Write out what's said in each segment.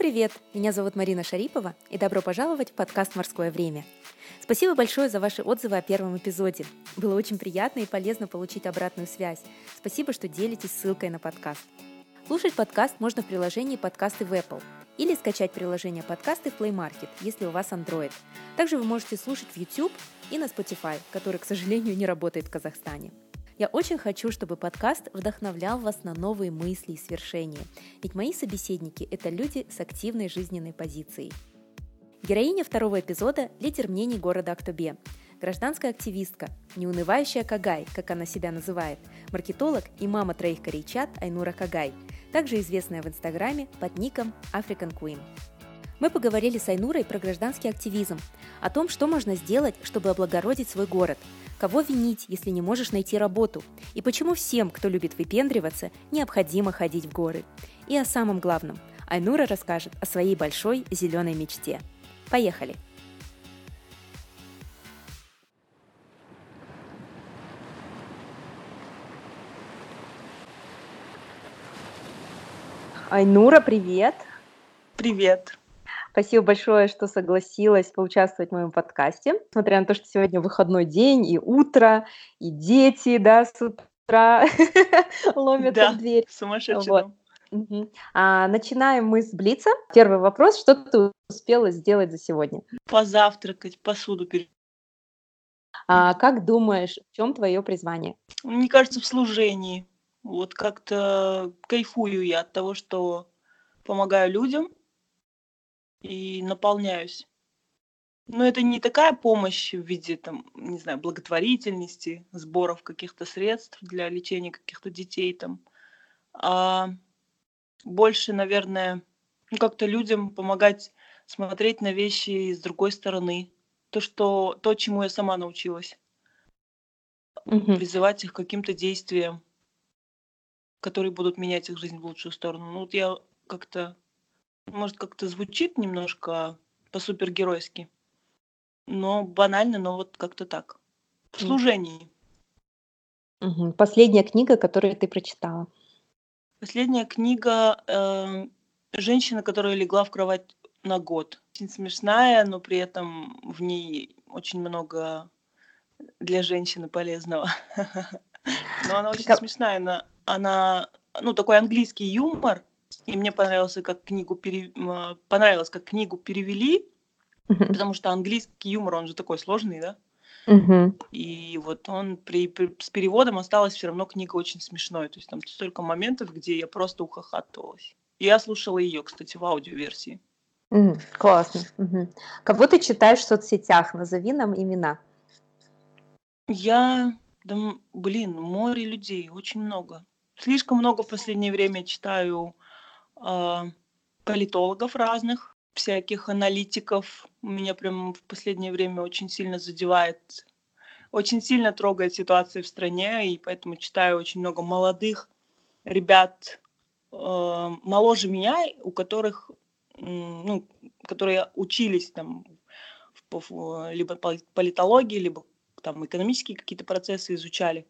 привет! Меня зовут Марина Шарипова, и добро пожаловать в подкаст «Морское время». Спасибо большое за ваши отзывы о первом эпизоде. Было очень приятно и полезно получить обратную связь. Спасибо, что делитесь ссылкой на подкаст. Слушать подкаст можно в приложении «Подкасты в Apple» или скачать приложение «Подкасты» в Play Market, если у вас Android. Также вы можете слушать в YouTube и на Spotify, который, к сожалению, не работает в Казахстане. Я очень хочу, чтобы подкаст вдохновлял вас на новые мысли и свершения, ведь мои собеседники – это люди с активной жизненной позицией. Героиня второго эпизода – лидер мнений города Актобе, гражданская активистка, неунывающая Кагай, как она себя называет, маркетолог и мама троих корейчат Айнура Кагай, также известная в Инстаграме под ником African Queen. Мы поговорили с Айнурой про гражданский активизм, о том, что можно сделать, чтобы облагородить свой город – Кого винить, если не можешь найти работу? И почему всем, кто любит выпендриваться, необходимо ходить в горы? И о самом главном. Айнура расскажет о своей большой зеленой мечте. Поехали! Айнура, привет! Привет! Спасибо большое, что согласилась поучаствовать в моем подкасте. Несмотря на то, что сегодня выходной день, и утро, и дети, да, с утра ломятся да, дверь. сумасшедший вот. Угу. А, начинаем мы с Блица. Первый вопрос. Что ты успела сделать за сегодня? Позавтракать, посуду пере... А, как думаешь, в чем твое призвание? Мне кажется, в служении. Вот как-то кайфую я от того, что помогаю людям, и наполняюсь. Но это не такая помощь в виде, там, не знаю, благотворительности, сборов каких-то средств для лечения каких-то детей там, а больше, наверное, ну, как-то людям помогать смотреть на вещи с другой стороны. То, что, то, чему я сама научилась. Угу. Призывать их к каким-то действиям, которые будут менять их жизнь в лучшую сторону. Ну, вот я как-то может, как-то звучит немножко по-супергеройски, но банально, но вот как-то так. В служении. Мгм. Последняя книга, которую ты прочитала. Последняя книга э, «Женщина, которая легла в кровать на год». Очень смешная, но при этом в ней очень много для женщины полезного. Но она очень смешная. Она, она, ну, такой английский юмор, и мне понравился, как книгу пере... понравилось, как книгу перевели, uh-huh. потому что английский юмор, он же такой сложный, да? Uh-huh. И вот он при, при, с переводом осталась все равно книга очень смешной. То есть там столько моментов, где я просто ухахатывалась. Я слушала ее, кстати, в аудиоверсии. Mm, классно. Угу. Кого ты читаешь в соцсетях? Назови нам имена. Я, да, блин, море людей, очень много. Слишком много в последнее время читаю а, политологов разных, всяких аналитиков. Меня прям в последнее время очень сильно задевает, очень сильно трогает ситуация в стране, и поэтому читаю очень много молодых ребят, э, моложе меня, у которых, ну, которые учились там в, либо политологии, либо там экономические какие-то процессы изучали.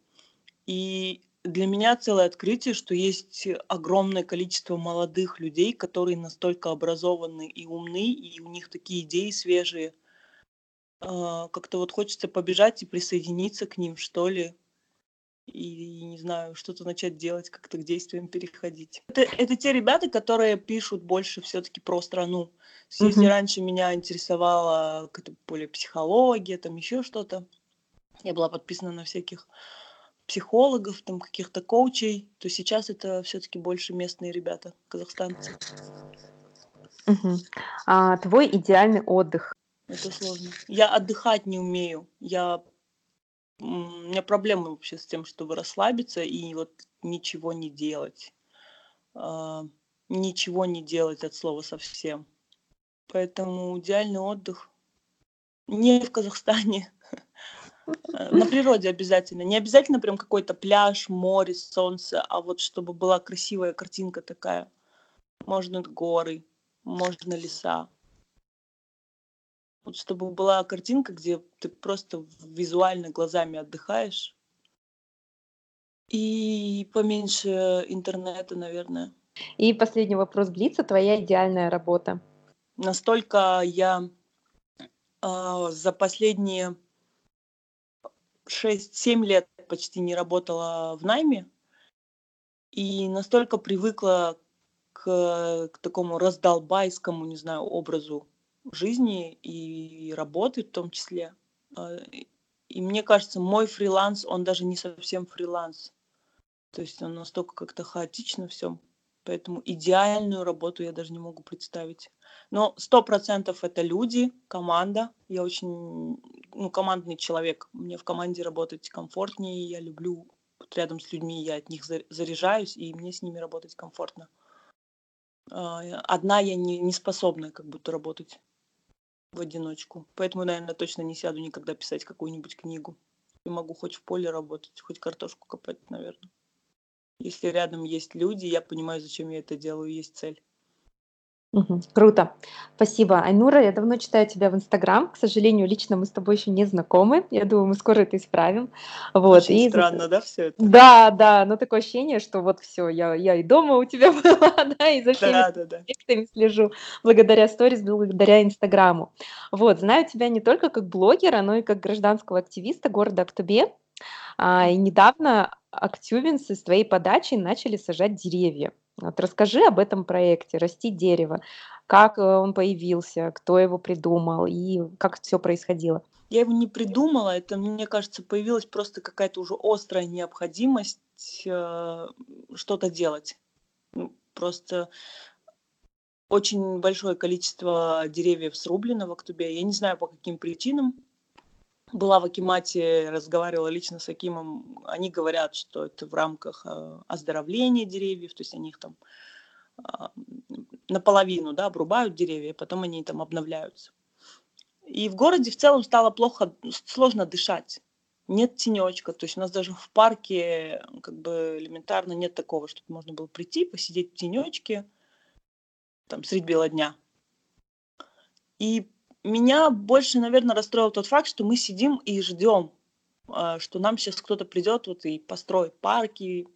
И для меня целое открытие, что есть огромное количество молодых людей, которые настолько образованы и умны, и у них такие идеи свежие. А, как-то вот хочется побежать и присоединиться к ним, что ли. И, не знаю, что-то начать делать, как-то к действиям переходить. Это, это те ребята, которые пишут больше все-таки про страну. Если mm-hmm. раньше меня интересовала какая-то более психология, там еще что-то, я была подписана на всяких психологов, там каких-то коучей, то сейчас это все-таки больше местные ребята, казахстанцы. Угу. А твой идеальный отдых? Это сложно. Я отдыхать не умею. Я у меня проблемы вообще с тем, чтобы расслабиться и вот ничего не делать. А, ничего не делать от слова совсем. Поэтому идеальный отдых не в Казахстане, на природе обязательно. Не обязательно прям какой-то пляж, море, солнце, а вот чтобы была красивая картинка такая. Можно горы, можно леса. Вот чтобы была картинка, где ты просто визуально глазами отдыхаешь. И поменьше интернета, наверное. И последний вопрос Блица. Твоя идеальная работа? Настолько я э, за последние 6-7 лет почти не работала в найме и настолько привыкла к, к такому раздолбайскому, не знаю, образу жизни и работы в том числе. А, и мне кажется, мой фриланс, он даже не совсем фриланс. То есть он настолько как-то хаотично все. Поэтому идеальную работу я даже не могу представить. Но сто процентов это люди, команда. Я очень ну, командный человек. Мне в команде работать комфортнее. Я люблю рядом с людьми, я от них заряжаюсь, и мне с ними работать комфортно. А, одна я не, не способна как будто работать в одиночку. Поэтому, наверное, точно не сяду никогда писать какую-нибудь книгу. И могу хоть в поле работать, хоть картошку копать, наверное. Если рядом есть люди, я понимаю, зачем я это делаю, есть цель. Мгм. Круто. Спасибо. Айнура, я давно читаю тебя в Инстаграм. К сожалению, лично мы с тобой еще не знакомы. Я думаю, мы скоро это исправим. Вот. Очень И странно, да, все это? да, да, но такое ощущение, что вот все, я, я и дома у тебя была, да, и за всеми Да, да, да. слежу благодаря сторис, благодаря Инстаграму. Вот, знаю тебя не только как блогера, но и как гражданского активиста города Актобе. А, и недавно актюбинцы с твоей подачей начали сажать деревья. Вот расскажи об этом проекте «Расти дерево». Как э, он появился, кто его придумал и как все происходило? Я его не придумала, это, мне кажется, появилась просто какая-то уже острая необходимость э, что-то делать. Ну, просто очень большое количество деревьев срублено в Актубе. Я не знаю, по каким причинам. Была в Акимате, разговаривала лично с Акимом. Они говорят, что это в рамках э, оздоровления деревьев, то есть они их там а, наполовину да, обрубают деревья, потом они там обновляются. И в городе в целом стало плохо, сложно дышать. Нет тенечка, то есть у нас даже в парке как бы элементарно нет такого, чтобы можно было прийти, посидеть в тенечке, там, средь бела дня. И меня больше, наверное, расстроил тот факт, что мы сидим и ждем, а, что нам сейчас кто-то придет вот и построит парки,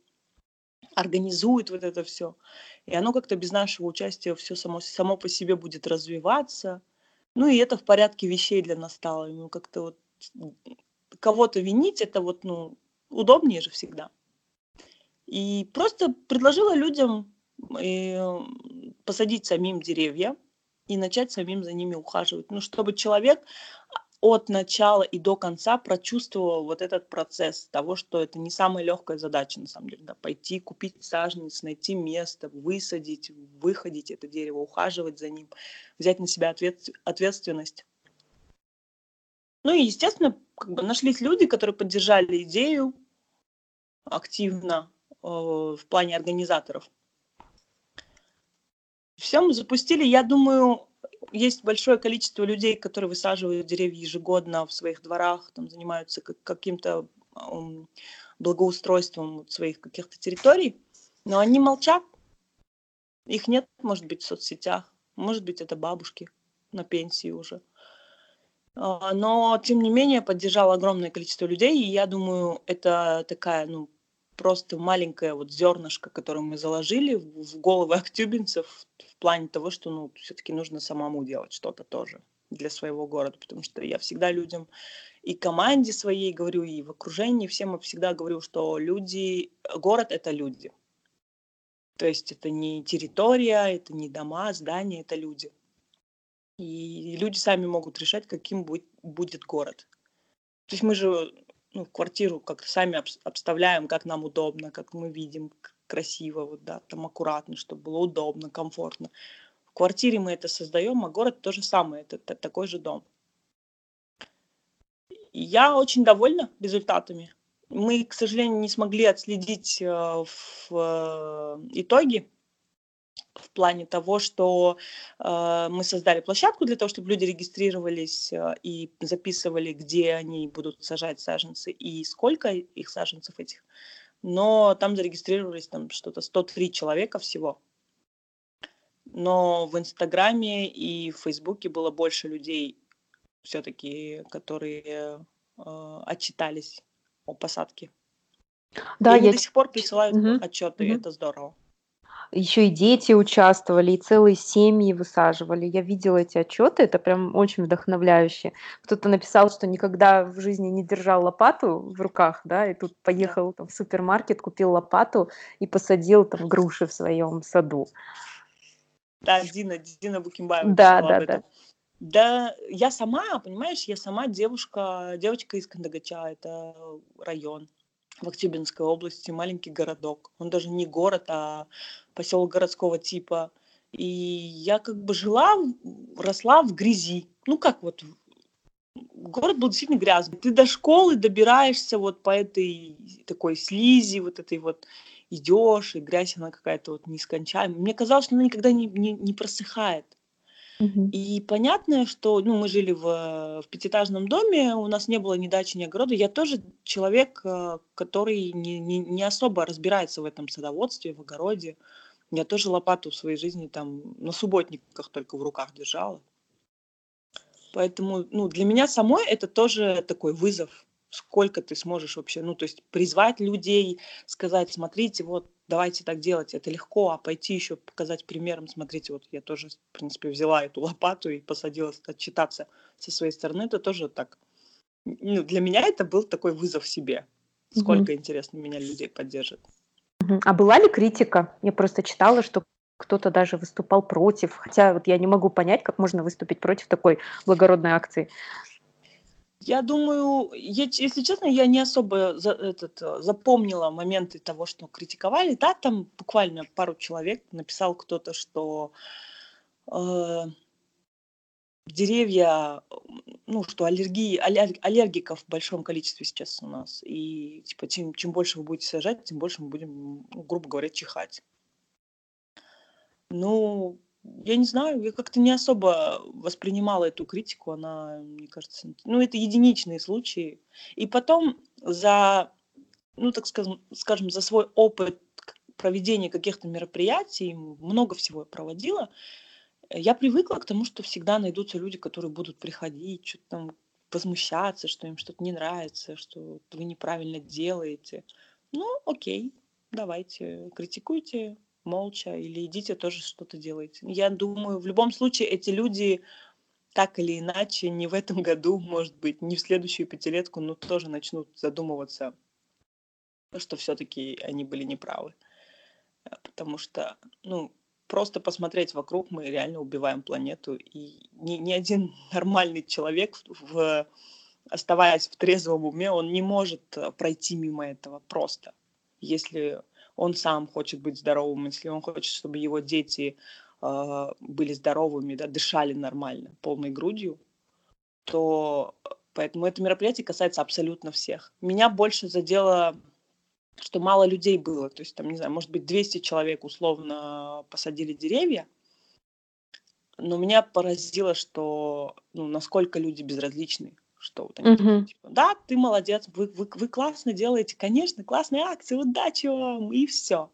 организует вот это все. И оно как-то без нашего участия все само, само по себе будет развиваться. Ну и это в порядке вещей для нас стало. Ну как-то вот кого-то винить, это вот, ну, удобнее же всегда. И просто предложила людям э, посадить самим деревья, и начать самим за ними ухаживать. Ну, чтобы человек от начала и до конца прочувствовал вот этот процесс того, что это не самая легкая задача, на самом деле, да, пойти купить саженец, найти место, высадить, выходить это дерево, ухаживать за ним, взять на себя ответ, ответственность. Ну и, естественно, как бы нашлись люди, которые поддержали идею активно э, в плане организаторов. Все мы запустили. Я думаю, есть большое количество людей, которые высаживают деревья ежегодно в своих дворах, там занимаются как, каким-то благоустройством своих каких-то территорий, но они молчат. Их нет, может быть, в соцсетях, может быть, это бабушки на пенсии уже. А, но, тем не менее, поддержало огромное количество людей, и я думаю, это такая, ну, просто маленькое вот зернышко, которое мы заложили в головы актюбинцев в плане того, что ну, все-таки нужно самому делать что-то тоже для своего города, потому что я всегда людям и команде своей говорю, и в окружении всем всегда говорю, что люди, город это люди. То есть это не территория, это не дома, здания, это люди. И люди сами могут решать, каким будет город. То есть мы же ну, квартиру как-то сами обставляем, как нам удобно, как мы видим, красиво, вот, да, там аккуратно, чтобы было удобно, комфортно. В квартире мы это создаем, а город то же самое, это, это такой же дом. Я очень довольна результатами. Мы, к сожалению, не смогли отследить э, в э, итоге в плане того, что э, мы создали площадку для того, чтобы люди регистрировались э, и записывали, где они будут сажать саженцы и сколько их саженцев этих. Но там зарегистрировались там что-то 103 человека всего. Но в Инстаграме и в Фейсбуке было больше людей все-таки, которые э, отчитались о посадке. Да, и я... до сих пор присылают угу. отчеты, угу. это здорово. Еще и дети участвовали, и целые семьи высаживали. Я видела эти отчеты, это прям очень вдохновляюще. Кто-то написал, что никогда в жизни не держал лопату в руках, да, и тут поехал там, в супермаркет, купил лопату и посадил там груши в своем саду. Да, Дина, Дина Букимбаева. Да, да, да. Да, я сама, понимаешь, я сама девушка, девочка из Кандагача, это район в Актюбинской области, маленький городок. Он даже не город, а поселок городского типа. И я как бы жила, росла в грязи. Ну как вот, город был действительно грязный. Ты до школы добираешься вот по этой такой слизи, вот этой вот идешь, и грязь она какая-то вот нескончаемая. Мне казалось, что она никогда не, не, не просыхает. И понятно, что ну, мы жили в, в пятиэтажном доме, у нас не было ни дачи, ни огорода. Я тоже человек, э, который не, не, не особо разбирается в этом садоводстве, в огороде. Я тоже лопату в своей жизни там на субботниках только в руках держала. Поэтому ну, для меня самой это тоже такой вызов сколько ты сможешь вообще, ну, то есть призвать людей, сказать, смотрите, вот, давайте так делать, это легко, а пойти еще показать примером, смотрите, вот я тоже, в принципе, взяла эту лопату и посадила отчитаться со своей стороны, это тоже так, ну, для меня это был такой вызов себе, сколько, угу. интересно, меня людей поддержит. А была ли критика? Я просто читала, что кто-то даже выступал против, хотя вот я не могу понять, как можно выступить против такой благородной акции. Я думаю, я, если честно, я не особо за, этот, э, запомнила моменты того, что критиковали. Да, там буквально пару человек написал кто-то, что э, деревья, ну, что аллергии, аллергиков в большом количестве сейчас у нас. И типа, чем, чем больше вы будете сажать, тем больше мы будем, грубо говоря, чихать. Ну, я не знаю, я как-то не особо воспринимала эту критику, она, мне кажется, ну, это единичные случаи. И потом за, ну, так скажем, скажем за свой опыт проведения каких-то мероприятий, много всего я проводила, я привыкла к тому, что всегда найдутся люди, которые будут приходить, что-то там возмущаться, что им что-то не нравится, что вы неправильно делаете. Ну, окей, давайте, критикуйте, молча или идите тоже что-то делайте. Я думаю, в любом случае эти люди так или иначе не в этом году, может быть, не в следующую пятилетку, но тоже начнут задумываться, что все-таки они были неправы. Э, потому что, ну, просто посмотреть вокруг, мы реально убиваем планету, и ни, ни один нормальный человек, в, оставаясь в трезвом уме, он не может э, пройти мимо этого просто. Если он сам хочет быть здоровым, если он хочет, чтобы его дети э, были здоровыми, да, дышали нормально, полной грудью, то поэтому это мероприятие касается абсолютно всех. Меня больше задело, что мало людей было, то есть там, не знаю, может быть, 200 человек условно посадили деревья, но меня поразило, что, ну, насколько люди безразличны что вот они uh-huh. типа, да, ты молодец, вы, вы, вы классно делаете, конечно, классная акция, удачи вам, и все.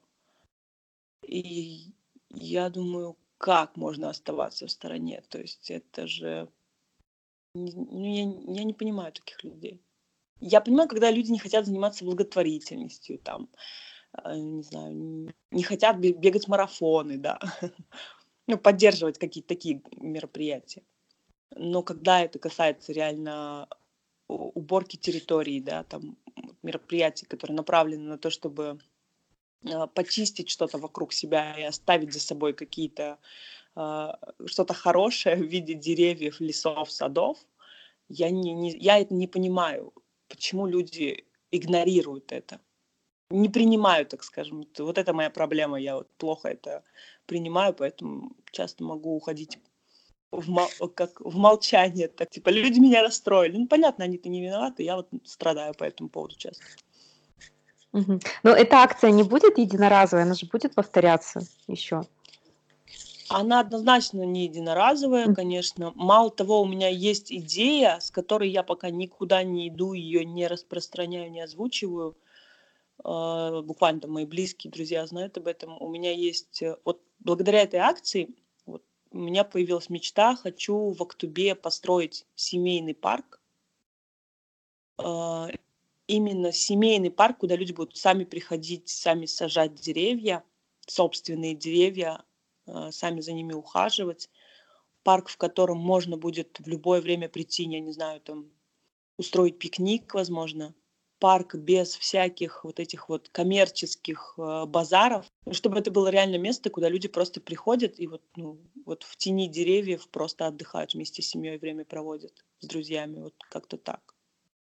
И я думаю, как можно оставаться в стороне? То есть это же... Ну, я, я не понимаю таких людей. Я понимаю, когда люди не хотят заниматься благотворительностью, там, э, не знаю, не хотят бегать марафоны, да, ну, поддерживать какие-то такие мероприятия но когда это касается реально уборки территории, да, там мероприятий, которые направлены на то, чтобы э, почистить что-то вокруг себя и оставить за собой какие-то э, что-то хорошее в виде деревьев, лесов, садов, я, не, не, я это не понимаю, почему люди игнорируют это, не принимают, так скажем. Вот это моя проблема, я вот плохо это принимаю, поэтому часто могу уходить в, как в молчание. Так, типа, люди меня расстроили. Ну, понятно, они-то не виноваты, я вот страдаю по этому поводу часто. Угу. Но эта акция не будет единоразовая, она же будет повторяться еще. Она однозначно не единоразовая, конечно. Мало того, у меня есть идея, с которой я пока никуда не иду, ее не распространяю, не озвучиваю. Uh, буквально там мои близкие друзья знают об этом. У меня есть, э, вот благодаря этой акции у меня появилась мечта, хочу в Актубе построить семейный парк. Э, именно семейный парк, куда люди будут сами приходить, сами сажать деревья, собственные деревья, э, сами за ними ухаживать. Парк, в котором можно будет в любое время прийти, я не знаю, там устроить пикник, возможно. Парк без всяких вот этих вот коммерческих э, базаров, чтобы это было реально место, куда люди просто приходят и вот, ну, вот в тени деревьев просто отдыхают вместе с семьей, время проводят с друзьями, вот как-то так.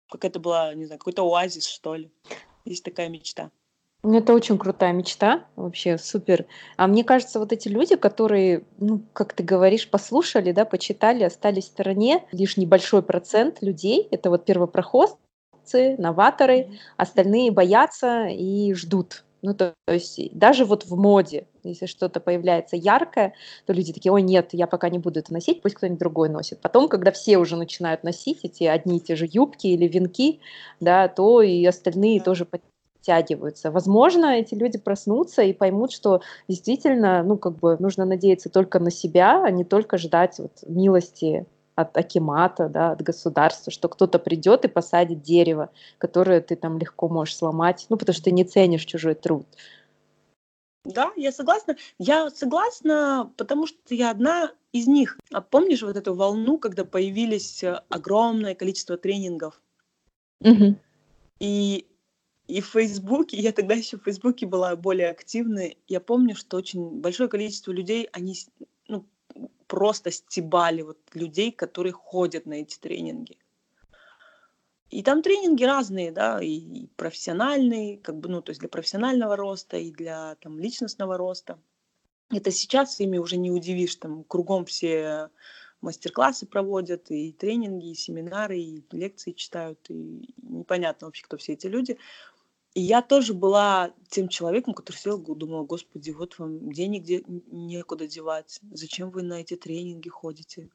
Как это была, не знаю, какой-то оазис, что ли. Есть такая мечта. Ну, это очень крутая мечта, вообще супер. А мне кажется, вот эти люди, которые, ну, как ты говоришь, послушали, да, почитали, остались в стороне, лишь небольшой процент людей, это вот первопроходцы, новаторы, остальные боятся и ждут. Ну, то, то есть даже вот в моде, если что-то появляется яркое, то люди такие, ой, нет, я пока не буду это носить, пусть кто-нибудь другой носит. Потом, когда все уже начинают носить эти одни и те же юбки или венки, да, то и остальные тоже подтягиваются. Возможно, эти люди проснутся и поймут, что действительно, ну, как бы нужно надеяться только на себя, а не только ждать вот милости от акимата, да, от государства, что кто-то придет и посадит дерево, которое ты там легко можешь сломать, ну, потому что ты не ценишь чужой труд. Да, я согласна. Я согласна, потому что я одна из них. А помнишь вот эту волну, когда появились э, огромное количество тренингов? Угу. И и в Фейсбуке, я тогда еще в Фейсбуке была более активной, я помню, что очень большое количество людей, они ну, просто стебали вот людей, которые ходят на эти тренинги. И там тренинги разные, да, и профессиональные, как бы, ну, то есть для профессионального роста, и для там личностного роста. Это сейчас ими уже не удивишь, там кругом все мастер-классы проводят, и тренинги, и семинары, и лекции читают, и непонятно вообще, кто все эти люди. И я тоже была тем человеком, который сел и думала, господи, вот вам денег где некуда девать, зачем вы на эти тренинги ходите?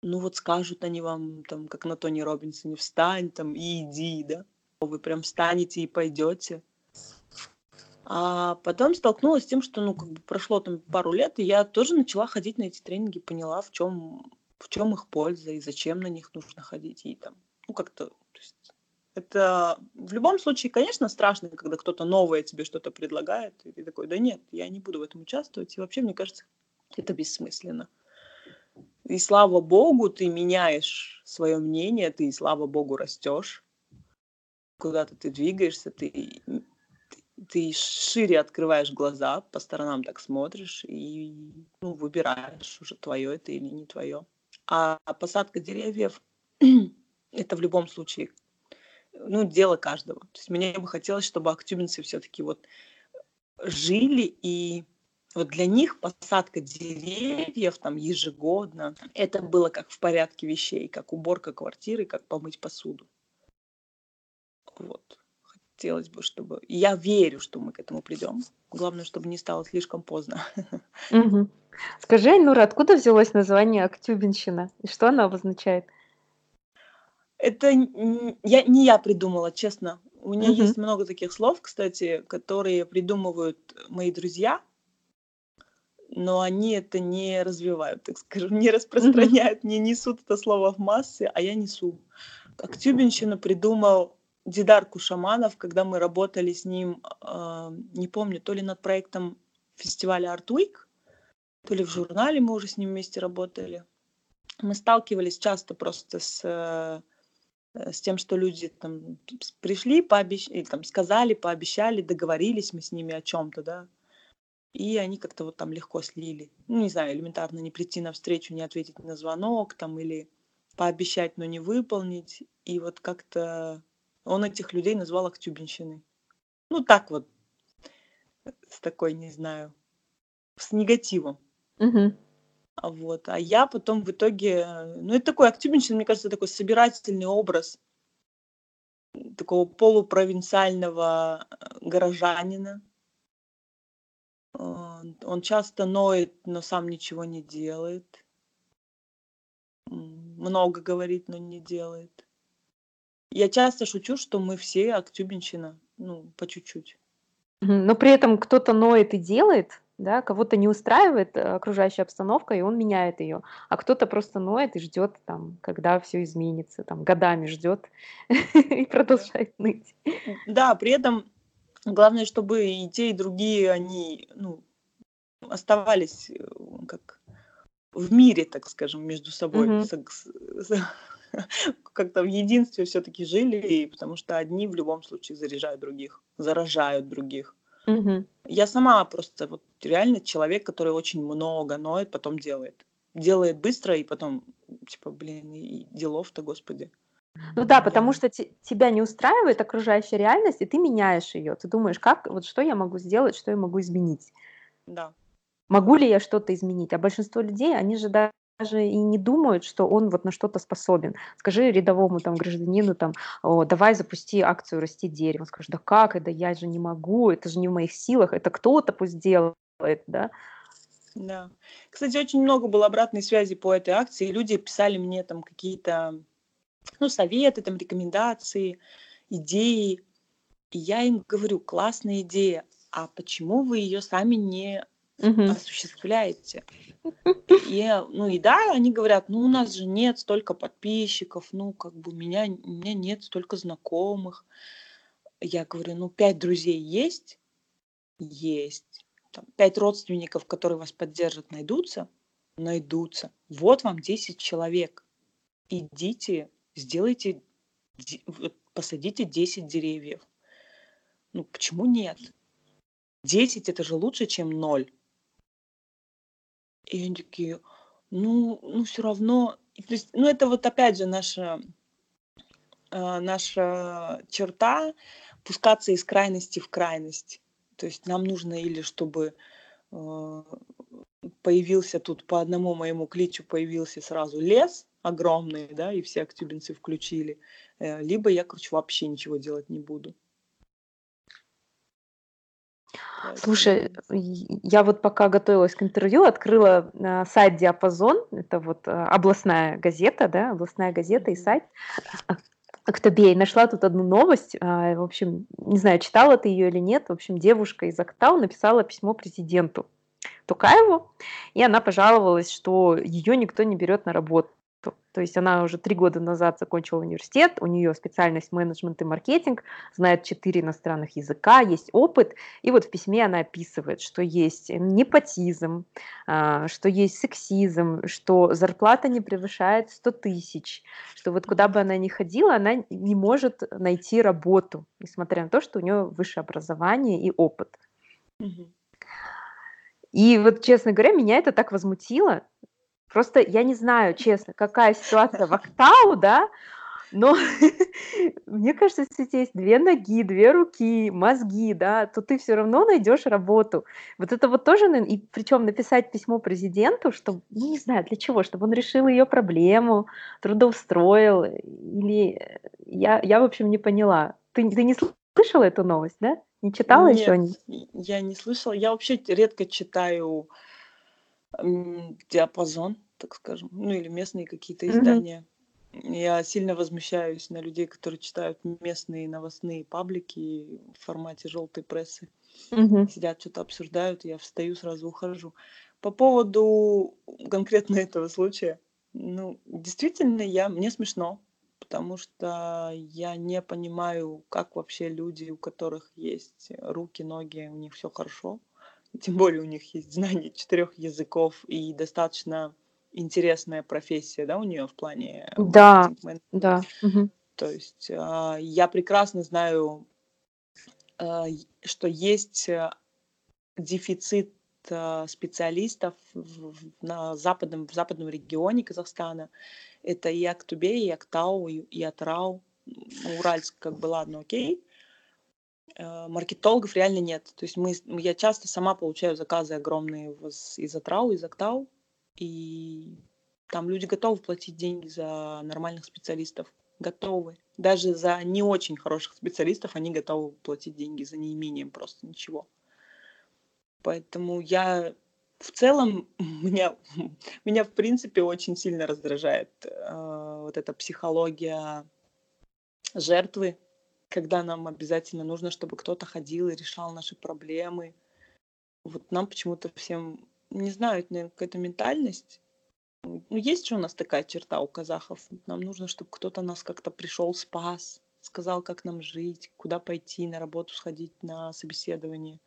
Ну вот скажут они вам, там, как на Тони Робинсоне, встань там и иди, да? Вы прям встанете и пойдете. А потом столкнулась с тем, что, ну, как бы прошло там пару лет, и я тоже начала ходить на эти тренинги, поняла, в чем, в чем их польза и зачем на них нужно ходить. И там, ну, как-то это в любом случае, конечно, страшно, когда кто-то новое тебе что-то предлагает, и ты такой, да нет, я не буду в этом участвовать. И вообще, мне кажется, это бессмысленно. И слава богу, ты меняешь свое мнение, ты, слава богу, растешь. Куда-то ты двигаешься, ты, ты шире открываешь глаза, по сторонам так смотришь и ну, выбираешь уже твое это или не твое. А посадка деревьев это в любом случае ну, дело каждого. То есть мне бы хотелось, чтобы актюбинцы все-таки вот жили и вот для них посадка деревьев там ежегодно, это было как в порядке вещей, как уборка квартиры, как помыть посуду. Вот. Хотелось бы, чтобы... Я верю, что мы к этому придем. Главное, чтобы не стало слишком поздно. Угу. Скажи, Нура, откуда взялось название Актюбинщина? И что оно обозначает? Это я, не я придумала, честно. У меня uh-huh. есть много таких слов, кстати, которые придумывают мои друзья, но они это не развивают, так скажем, не распространяют, uh-huh. не несут это слово в массы, а я несу. Актюбинщина придумал Дидар Кушаманов, когда мы работали с ним, э, не помню, то ли над проектом фестиваля Art Week, то ли в журнале мы уже с ним вместе работали. Мы сталкивались часто просто с Э, с тем, что люди там пришли, пообещ... или, там, сказали, пообещали, договорились мы с ними о чем-то, да, и они как-то вот там легко слили. Ну, не знаю, элементарно не прийти на встречу, не ответить на звонок, там, или пообещать, но не выполнить. И вот как-то он этих людей назвал актюбинщиной. Ну, так вот, с такой, не знаю, с негативом. Угу. А вот. А я потом в итоге, ну, это такой актюбинщина, мне кажется, такой собирательный образ такого полупровинциального э, горожанина. Он часто ноет, но сам ничего не делает. Много говорит, но не делает. Я часто шучу, что мы все актюбинщина, ну, по чуть-чуть. Но при этом кто-то ноет и делает, да, кого-то не устраивает э, окружающая обстановка, и он меняет ее, а кто-то просто ноет и ждет, там, когда все изменится, там, годами ждет и продолжает ныть. Да, при этом Главное, чтобы и те, и другие, они, ну, оставались э, как в мире, так скажем, между собой. Как-то в единстве все-таки жили, и потому что одни в любом случае заряжают других, заражают других. Мгм. Я сама просто вот реально человек, который очень много ноет, потом делает. Делает быстро, и потом, типа, блин, и делов-то, господи. Ну да, потому что те- тебя не устраивает окружающая реальность, и ты меняешь ее. Ты думаешь, как, вот что я могу сделать, что я могу изменить? Да. Могу ли я что-то изменить? А большинство людей, они же да- даже и не думают, что он вот на что-то способен. Скажи рядовому там гражданину там, «О, давай запусти акцию «Расти дерево». Он скажет, да как это, я же не могу, это же не в моих силах, это кто-то пусть делает, да? Да. Кстати, очень много было обратной связи по этой акции. Люди писали мне там какие-то ну, советы, там, рекомендации, идеи. И я им говорю, классная идея, а почему вы ее сами не Мгм. осуществляете? И, ну и да, они говорят, ну у нас же нет столько подписчиков, ну как бы у меня, у меня нет столько знакомых. Я говорю, ну пять друзей есть? Есть. Там, пять родственников, которые вас поддержат, найдутся? Найдутся. Вот вам 10 человек. Идите, сделайте, посадите 10 деревьев. Ну почему нет? 10 это же лучше, чем 0. И они такие, ну, ну все равно, то есть, ну это вот опять же наша, а, наша черта пускаться из крайности в крайность. То есть нам нужно или чтобы а, появился тут по одному моему кличу появился сразу лес огромный, да, и все актюбинцы включили, э, либо я, короче, вообще ничего делать не буду. Слушай, я вот пока готовилась к интервью, открыла а, сайт «Диапазон», это вот а, областная газета, да, областная газета и сайт. Актобе, и нашла тут одну новость, а, в общем, не знаю, читала ты ее или нет, в общем, девушка из Актау написала письмо президенту Тукаеву, и она пожаловалась, что ее никто не берет на работу. То есть она уже три года назад закончила университет, у нее специальность менеджмент и маркетинг, знает четыре иностранных языка, есть опыт, и вот в письме она описывает, что есть непотизм, а, что есть сексизм, что зарплата не превышает 100 тысяч, что вот куда бы она ни ходила, она не может найти работу, несмотря на то, что у нее высшее образование и опыт. И вот, честно говоря, меня это так возмутило. Просто я не знаю, честно, какая ситуация в Актау, да, но мне кажется, если у тебя есть две ноги, две руки, мозги, да, то ты все равно найдешь работу. Вот это вот тоже, и причем написать письмо президенту, чтобы, ну не знаю, для чего, чтобы он решил ее проблему, трудоустроил, или я, я в общем, не поняла. Ты, ты не слышала эту новость, да? Не читала еще Нет, и- я не слышала. Я вообще редко читаю диапазон, так скажем, ну или местные какие-то издания. Я сильно возмущаюсь на людей, которые читают местные новостные паблики в формате желтой прессы. Мгм. Сидят, что-то обсуждают, я встаю, сразу ухожу. По поводу конкретно этого случая, ну, действительно, я, мне смешно, потому что я не понимаю, как вообще люди, у которых есть руки, ноги, у них все хорошо, тем более у них есть знание четырех языков и достаточно интересная профессия, да, у нее в плане Да, менеджера. да. Мгм. То есть а, я прекрасно знаю, и- что есть а, дефицит а, специалистов в, в- на западном, в западном регионе Казахстана. Это и Актубе, и Актау, и, и Атрау. Ну, Уральск как бы ладно, окей. Э, Маркетологов реально нет. То есть мы, я часто сама получаю заказы огромные из Атрау, из Актау. И там люди готовы платить деньги за нормальных специалистов. Готовы. Даже за не очень хороших специалистов они готовы платить деньги за неимением просто ничего. Поэтому я в целом меня, меня в принципе очень сильно раздражает э, вот эта психология жертвы, когда нам обязательно нужно, чтобы кто-то ходил и решал наши проблемы. Вот нам почему-то всем, не знаю, это, наверное, какая-то ментальность. Ну, есть же у нас такая черта у казахов. Нам нужно, чтобы кто-то нас как-то пришел, спас, сказал, как нам жить, куда пойти, на работу сходить, на собеседование.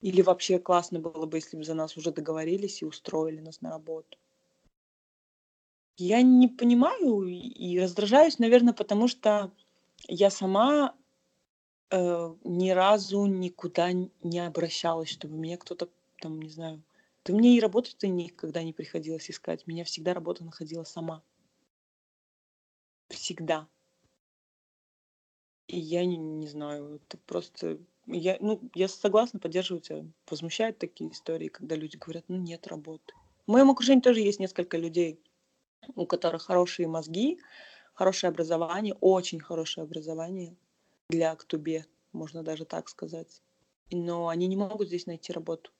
Или вообще классно было бы, если бы за нас уже договорились и устроили нас на работу. Я не понимаю и раздражаюсь, наверное, потому что я сама э, ни разу никуда не обращалась, чтобы меня кто-то там, не знаю, да мне и работать-то никогда не приходилось искать. Меня всегда работа находила сама. Всегда. И я не, не знаю, это просто... Я, ну, я согласна поддерживать, а возмущают такие истории, когда люди говорят, ну нет работы. В моем окружении тоже есть несколько людей, у которых хорошие мозги, хорошее образование, очень хорошее образование для Актубе, можно даже так сказать. Но они не могут здесь найти работу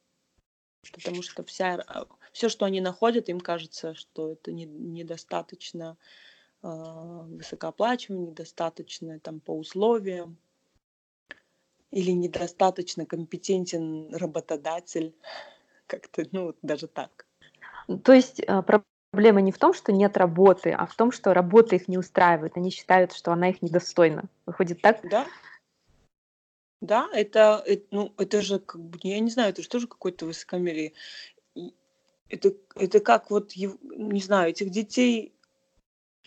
потому что вся, а, все, что они находят, им кажется, что это не, недостаточно э, высокооплачиваемо, недостаточно там, по условиям или недостаточно компетентен работодатель, как-то, ну, даже так. То есть а, проблема не в том, что нет работы, а в том, что работа их не устраивает. Они считают, что она их недостойна. Выходит так? Да, да, это, это, ну, это же, как бы, я не знаю, это же тоже какое-то высокомерие. Это, это как вот, не знаю, этих детей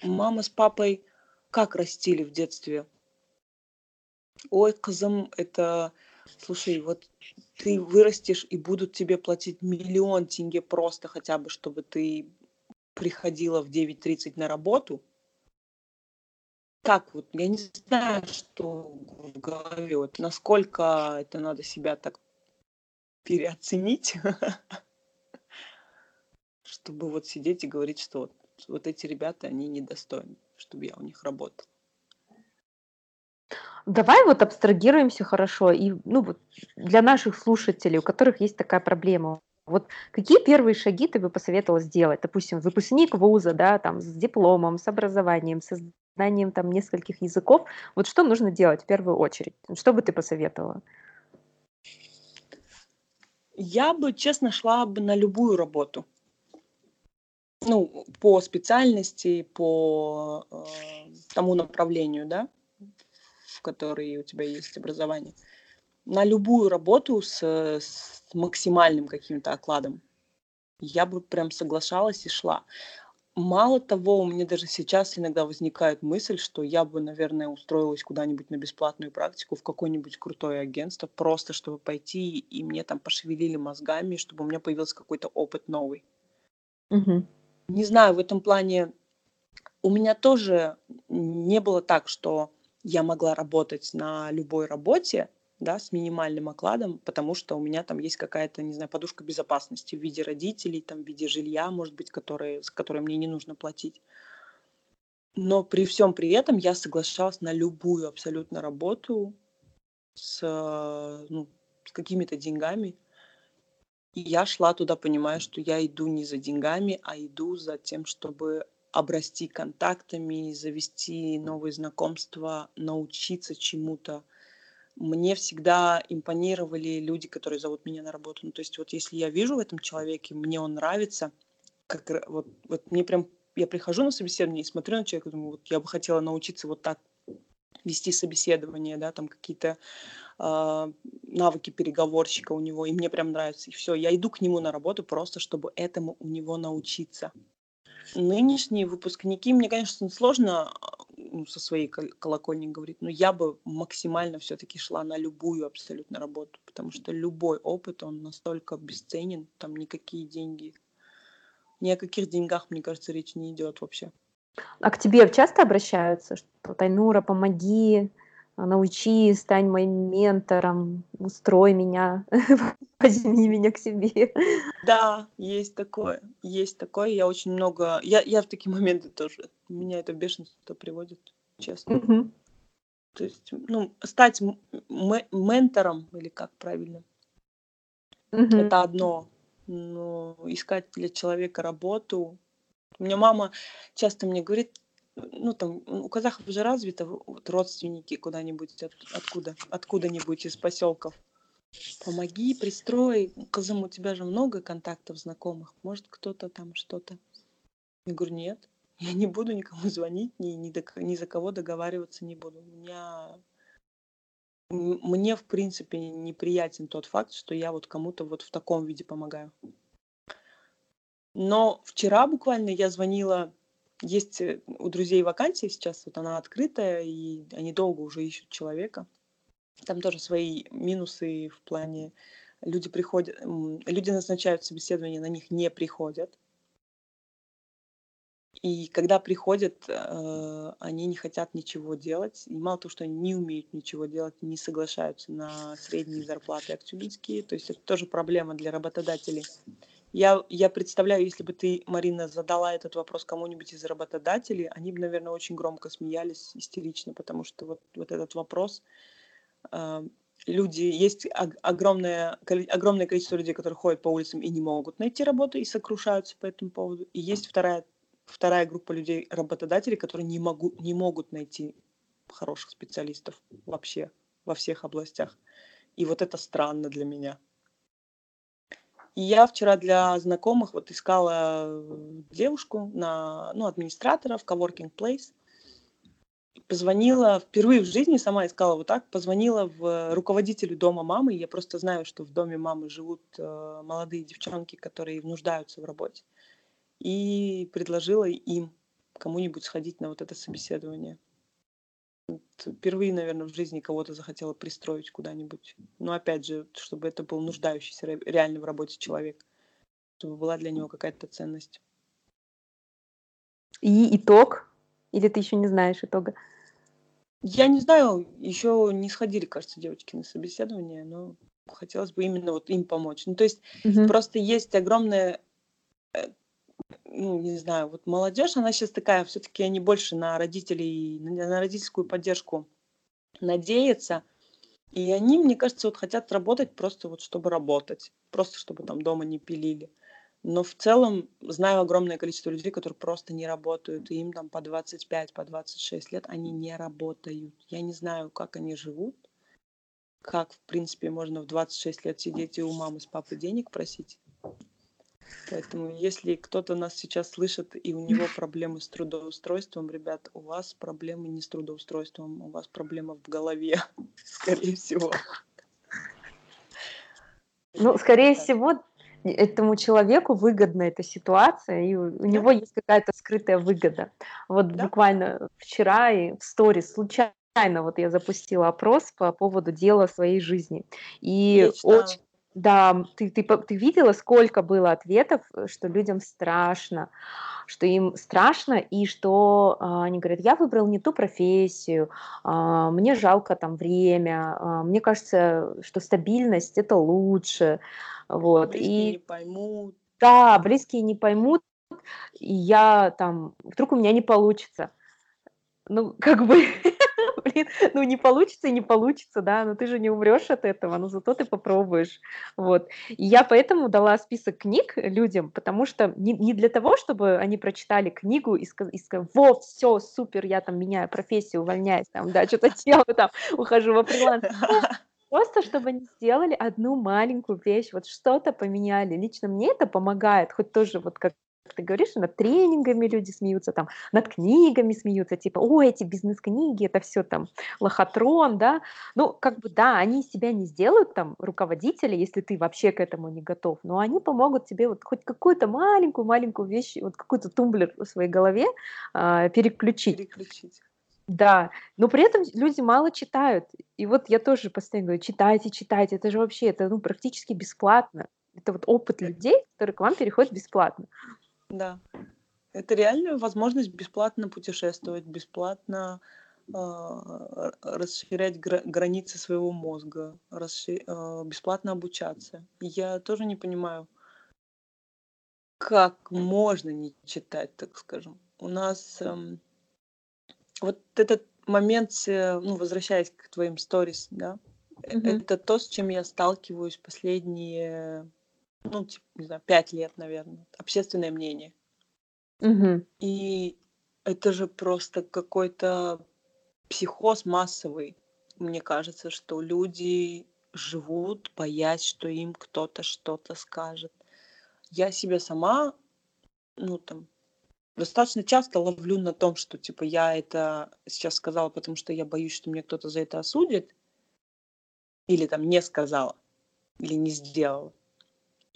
мама с папой как растили в детстве? Ой, козам, это, слушай, вот ты вырастешь и будут тебе платить миллион тенге просто хотя бы, чтобы ты приходила в 9.30 на работу – как вот, я не знаю, что в голове, вот насколько это надо себя так переоценить, чтобы вот сидеть и говорить, что вот, вот эти ребята, они недостойны, чтобы я у них работал. Давай вот абстрагируемся хорошо и ну вот для наших слушателей, у которых есть такая проблема, вот какие первые шаги ты бы посоветовала сделать? Допустим, выпускник вуза, да, там с дипломом, с образованием, с знанием там нескольких языков. Вот что нужно делать в первую очередь? Что бы ты посоветовала? Я бы, честно, шла бы на любую работу. Ну, по специальности, по э, тому направлению, да, в которой у тебя есть образование. На любую работу с, с максимальным каким-то окладом. Я бы прям соглашалась и шла. Мало того, у меня даже сейчас иногда возникает мысль, что я бы, наверное, устроилась куда-нибудь на бесплатную практику в какое-нибудь крутое агентство, просто чтобы пойти и мне там пошевелили мозгами, чтобы у меня появился какой-то опыт новый. Угу. Не знаю, в этом плане у меня тоже не было так, что я могла работать на любой работе, да, с минимальным окладом, потому что у меня там есть какая-то, не знаю, подушка безопасности в виде родителей, там, в виде жилья, может быть, которые, с которым мне не нужно платить. Но при всем при этом я соглашалась на любую абсолютно работу с, ну, с какими-то деньгами. И я шла туда, понимая, что я иду не за деньгами, а иду за тем, чтобы обрасти контактами, завести новые знакомства, научиться чему-то, мне всегда импонировали люди, которые зовут меня на работу. Ну, то есть вот если я вижу в этом человеке, мне он нравится, как вот, вот мне прям, я прихожу на собеседование и смотрю на человека, думаю, вот я бы хотела научиться вот так вести собеседование, да, там какие-то э, навыки переговорщика у него, и мне прям нравится. И все, я иду к нему на работу просто, чтобы этому у него научиться. Нынешние выпускники, мне, конечно, сложно ну, со своей колокольни говорить, но я бы максимально все-таки шла на любую абсолютно работу, потому что любой опыт, он настолько бесценен, там никакие деньги, ни о каких деньгах, мне кажется, речь не идет вообще. А к тебе часто обращаются, что Тайнура, помоги, научи, стань моим ментором, устрой меня, возьми меня к себе. Да, есть такое, есть такое. Я очень много, я, я в такие моменты тоже, меня это бешенство приводит, честно. Угу. То есть, ну, стать ментором, или как правильно, угу. это одно, но искать для человека работу. У меня мама часто мне говорит, ну там у казахов же развито вот, родственники куда-нибудь от, откуда откуда-нибудь из поселков. Помоги пристрой. Казам у тебя же много контактов знакомых. Может кто-то там что-то? Я говорю нет. Я не буду никому звонить, ни, ни, до, ни за кого договариваться не буду. У меня мне, в принципе, неприятен тот факт, что я вот кому-то вот в таком виде помогаю. Но вчера буквально я звонила, есть э, у друзей вакансия сейчас, вот она открытая, и они долго уже ищут человека. Там тоже свои минусы в плане люди приходят, люди назначают собеседование, на них не приходят. И когда приходят, э, они не хотят ничего делать. И мало того, что они не умеют ничего делать, не соглашаются на средние зарплаты актюбинские. То есть это тоже проблема для работодателей. Я, я представляю, если бы ты, Марина, задала этот вопрос кому-нибудь из работодателей, они бы, наверное, очень громко смеялись, истерично, потому что вот, вот этот вопрос э, люди, есть огромное, огромное количество людей, которые ходят по улицам и не могут найти работу и сокрушаются по этому поводу. И есть вторая вторая группа людей, работодателей, которые не, могу, не могут найти хороших специалистов вообще во всех областях. И вот это странно для меня. Я вчера для знакомых вот искала девушку на, ну, администратора в coworking place. Позвонила, впервые в жизни сама искала вот так, позвонила в руководителю дома мамы. Я просто знаю, что в доме мамы живут э, молодые девчонки, которые нуждаются в работе и предложила им кому-нибудь сходить на вот это собеседование. Впервые, наверное, в жизни кого-то захотела пристроить куда-нибудь. Но опять же, чтобы это был нуждающийся реально в работе человек, чтобы была для него какая-то ценность. И итог? Или ты еще не знаешь итога? Я не знаю, еще не сходили, кажется, девочки на собеседование, но хотелось бы именно вот им помочь. Ну, то есть угу. просто есть огромное э, ну, не знаю, вот молодежь, она сейчас такая, все-таки они больше на родителей, на, родительскую поддержку надеются. И они, мне кажется, вот хотят работать просто вот чтобы работать, просто чтобы там дома не пилили. Но в целом знаю огромное количество людей, которые просто не работают, и им там по 25, по 26 лет они не работают. Я не знаю, как они живут, как, в принципе, можно в 26 лет сидеть и у мамы с папы денег просить. Поэтому, если кто-то нас сейчас слышит и у него проблемы с трудоустройством, ребят, у вас проблемы не с трудоустройством, у вас проблема в голове, скорее всего. Ну, скорее всего, этому человеку выгодна эта ситуация, и у, да. него есть какая-то скрытая выгода. Вот да? буквально вчера и в сторис случайно вот я запустила опрос по поводу дела своей жизни. И очень да, ты, ты, ты видела, сколько было ответов, э, что людям страшно, что им страшно, и что а, они говорят, я выбрал не ту профессию, а, мне жалко там время, а, мне кажется, что стабильность это лучше. Вот. Близкие и, не поймут. Да, близкие не поймут, и я там, вдруг у меня не получится. Ну, как бы блин, ну не получится и не получится, да, но ты же не умрешь от этого, но зато ты попробуешь, вот. И я поэтому дала список книг людям, потому что не, не для того, чтобы они прочитали книгу и, сказали, и сказали, вот, все, супер, я там меняю профессию, увольняюсь, там, да, что-то делаю, там, ухожу во фриланс. Просто чтобы они сделали одну маленькую вещь, вот что-то поменяли. Лично мне это помогает, хоть тоже вот как ты говоришь, над тренингами люди смеются, там, над книгами смеются, типа, о, эти бизнес-книги, это все там лохотрон, да, ну, как бы, да, они себя не сделают там руководители, если ты вообще к этому не готов, но они помогут тебе вот хоть какую-то маленькую-маленькую вещь, вот какой-то тумблер в своей голове э, переключить. Переключить. Да, но при этом люди мало читают. И вот я тоже постоянно говорю, читайте, читайте, это же вообще, это ну, практически бесплатно. Это вот опыт людей, которые к вам переходят бесплатно. Да. Это реально возможность бесплатно путешествовать, бесплатно э, расширять гра- границы своего мозга, расши- э, бесплатно обучаться. Я тоже не понимаю, как можно не читать, так скажем. У нас э, вот этот момент, ну, возвращаясь к твоим сторис, да, mm-hmm. это то, с чем я сталкиваюсь последние ну, типа, не знаю, пять лет, наверное, общественное мнение. Угу. И это же просто какой-то психоз массовый. Мне кажется, что люди живут, боясь, что им кто-то что-то скажет. Я себе сама, ну там, достаточно часто ловлю на том, что типа я это сейчас сказала, потому что я боюсь, что мне кто-то за это осудит, или там не сказала, или не сделала,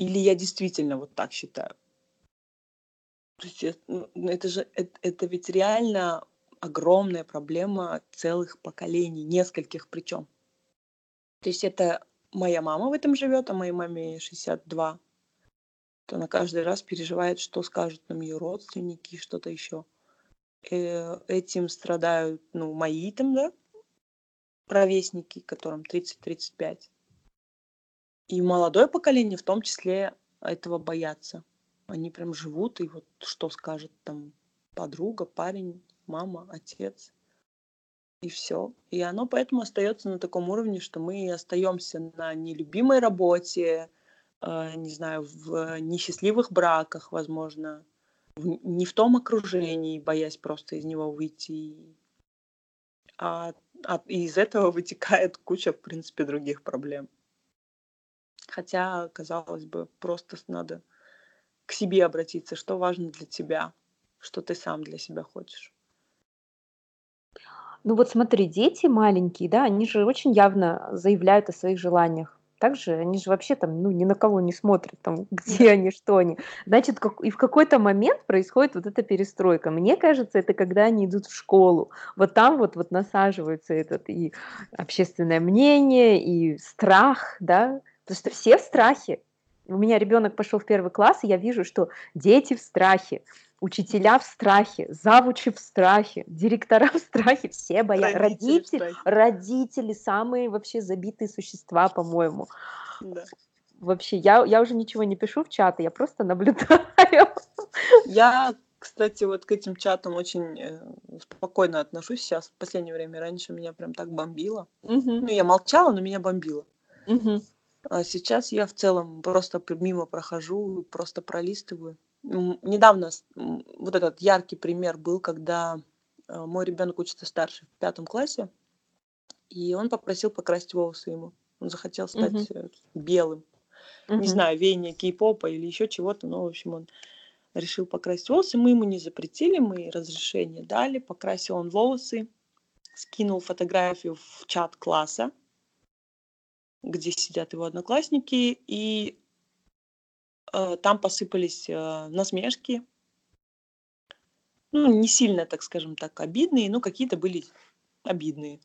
или я действительно вот так считаю. То есть ну, это же это, это ведь реально огромная проблема целых поколений, нескольких причем. То есть это моя мама в этом живет, а моей маме 62 то она каждый раз переживает, что скажут нам ее родственники, что-то еще. Э, этим страдают, ну, мои там, да, ровесники, которым 30-35. И молодое поколение в том числе этого боятся. Они прям живут, и вот что скажет там подруга, парень, мама, отец. И все. И оно поэтому остается на таком уровне, что мы остаемся на нелюбимой работе, а, не знаю, в несчастливых браках, возможно, в, не в том окружении, боясь просто из него выйти. А, а из этого вытекает куча, в принципе, других проблем. Хотя, казалось бы, просто надо к себе обратиться, что важно для тебя, что ты сам для себя хочешь. Ну вот смотри, дети маленькие, да, они же очень явно заявляют о своих желаниях. Также они же вообще там, ну, ни на кого не смотрят, там, где они, что они. Значит, как, и в какой-то момент происходит вот эта перестройка. Мне кажется, это когда они идут в школу. Вот там вот, вот насаживается этот и общественное мнение, и страх, да, потому что все в страхе. У меня ребенок пошел в первый класс, и я вижу, что дети в страхе учителя в страхе, завучи в страхе, директора в страхе, все боятся. Родители, родители, родители самые вообще забитые существа, по-моему. Да. Вообще, я, я уже ничего не пишу в чаты, я просто наблюдаю. Я, кстати, вот к этим чатам очень э, спокойно отношусь сейчас. В последнее время раньше меня прям так бомбило. Угу. Ну, я молчала, но меня бомбило. Угу. А сейчас я в целом просто мимо прохожу, просто пролистываю недавно вот этот яркий пример был, когда э, мой ребенок учится старше в пятом классе, и он попросил покрасить волосы ему. Он захотел стать uh-huh. белым. Uh-huh. Не знаю, веяние кей-попа или еще чего-то, но, в общем, он решил покрасить волосы. Мы ему не запретили, мы разрешение дали. Покрасил он волосы, скинул фотографию в чат класса, где сидят его одноклассники, и Э, там посыпались э, насмешки. Ну, не сильно, так скажем так, обидные, но какие-то были обидные.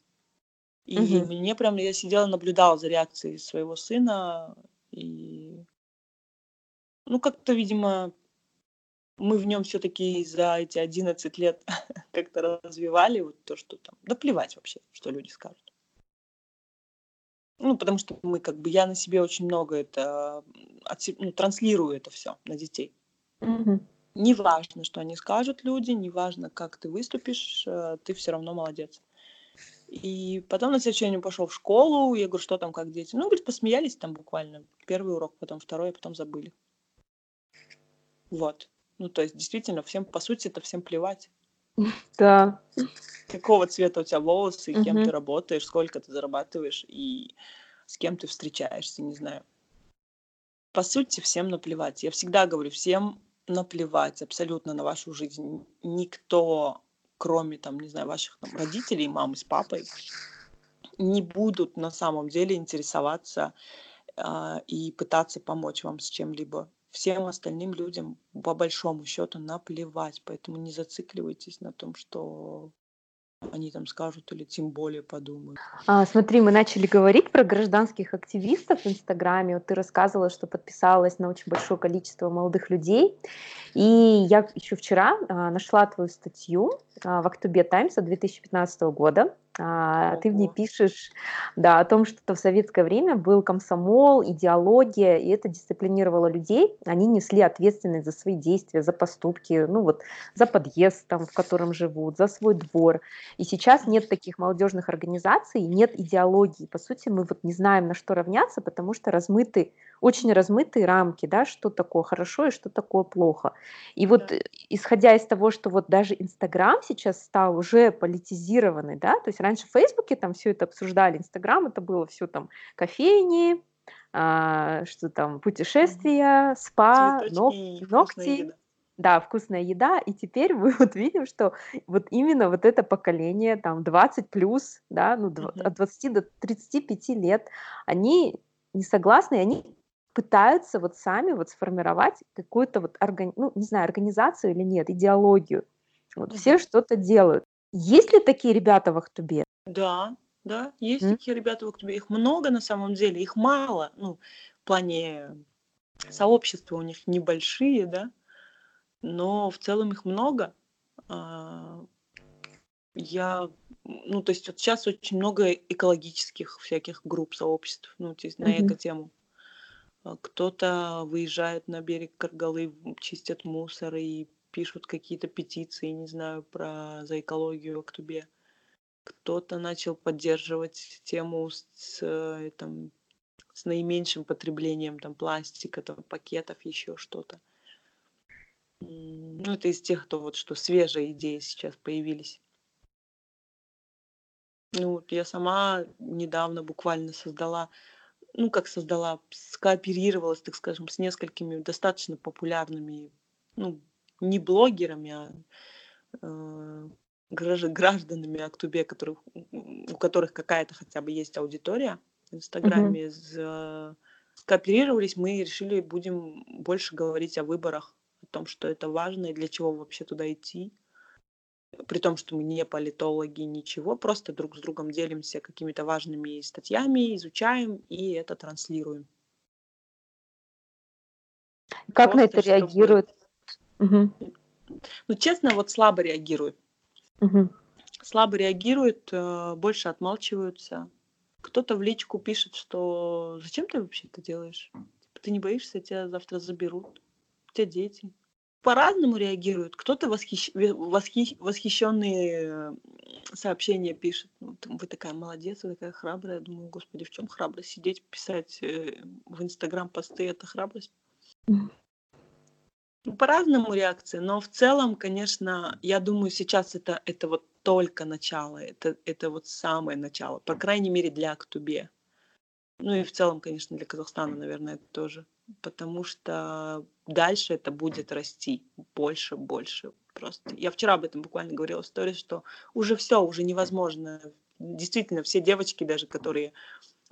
И угу. мне прям, я сидела, наблюдала за реакцией своего сына, и, ну, как-то, видимо, мы в нем все-таки за эти 11 лет как-то развивали вот то, что там, да плевать вообще, что люди скажут. Ну, потому что мы как бы, я на себе очень много это, ну, транслирую это все на детей. Угу. Неважно, что они скажут люди, неважно, как ты выступишь, э, ты все равно молодец. И потом на следующий день пошел в школу, я говорю, что там, как дети? Ну, говорит, посмеялись там буквально. Первый урок, потом второй, а потом забыли. Вот. Ну, то есть, действительно, всем, по сути, это всем плевать. Да. Какого цвета у тебя волосы, угу. кем ты работаешь, сколько ты зарабатываешь и с кем ты встречаешься, не знаю. По сути, всем наплевать. Я всегда говорю, всем наплевать абсолютно на вашу жизнь. Никто, кроме, там, не знаю, ваших там, родителей, мамы с папой, не будут на самом деле интересоваться э, и пытаться помочь вам с чем-либо всем остальным людям по большому счету наплевать, поэтому не зацикливайтесь на том, что они там скажут или тем более подумают. А, смотри, мы начали говорить про гражданских активистов в Инстаграме. Вот ты рассказывала, что подписалась на очень большое количество молодых людей. И я еще вчера а, нашла твою статью а, в Актубе Таймса 2015 года ты в ней пишешь да, о том, что в советское время был комсомол, идеология, и это дисциплинировало людей. Они несли ответственность за свои действия, за поступки, ну вот за подъезд, там, в котором живут, за свой двор. И сейчас нет таких молодежных организаций, нет идеологии. По сути, мы вот не знаем, на что равняться, потому что размыты, очень размытые рамки, да, что такое хорошо и что такое плохо. И вот да. исходя из того, что вот даже Инстаграм сейчас стал уже политизированный, да, то есть раньше в Фейсбуке там все это обсуждали, Инстаграм это было все там кофейни, а, что там путешествия, спа, ног, ногти. Да, вкусная еда. И теперь мы вот видим, что вот именно вот это поколение, там 20 плюс, да, ну, Мгм. от 20 до 35 лет, они не согласны, и они пытаются вот сами вот сформировать какую-то вот, органи- ну, не знаю, организацию или нет, идеологию. Вот все что-то делают. Есть ли такие ребята в Ахтубе? Да, да, есть М? такие ребята в Актубе. Их много на самом деле, их мало. Ну, в плане сообщества у них небольшие, да, но в целом их много. А, Я, ну, то есть вот сейчас очень много экологических всяких групп, сообществ, ну, то есть на эко-тему. А, Кто-то выезжает на берег Каргалы, чистят мусор и пишут какие-то петиции, не знаю, про за экологию в Актубе. Кто-то начал поддерживать тему с, э, там, с наименьшим потреблением там, пластика, там, пакетов, еще что-то. Ну, это из тех, кто вот что свежие идеи сейчас появились. Ну, вот я сама недавно буквально создала, ну, как создала, скооперировалась, так скажем, с несколькими достаточно популярными, ну, не блогерами, а э, гражд- гражданами Актубе, которых, у которых какая-то хотя бы есть аудитория в. Инстаграме, за- скооперировались, мы решили, будем больше говорить о выборах, о том, что это важно и для чего вообще туда идти. При том, что мы не политологи, ничего, просто друг с другом делимся какими-то важными статьями, изучаем и это транслируем. Как на это Просто чтобы... Ну, честно, вот слабо реагируют. Мгм. слабо реагируют, э, больше отмалчиваются. Кто-то в личку пишет, что зачем ты вообще это делаешь? Типа, Ты не боишься, тебя завтра заберут. У тебя дети. По-разному реагируют. Кто-то восхищ... восхищ- восхищенные э, сообщения пишет. Ну, вы такая молодец, вы такая храбрая. Я думаю, господи, в чем храбрость? Сидеть, писать э, в Инстаграм посты – это храбрость? Ну, По-разному реакции, но в целом, конечно, я думаю, сейчас это, это вот только начало, это, это вот самое начало, по крайней мере, для Актубе. Ну и в целом, конечно, для Казахстана, наверное, тоже. Потому что дальше это будет расти больше, больше. Просто. Я вчера об этом буквально говорила в сторис, что уже все, уже невозможно. Действительно, все девочки даже, которые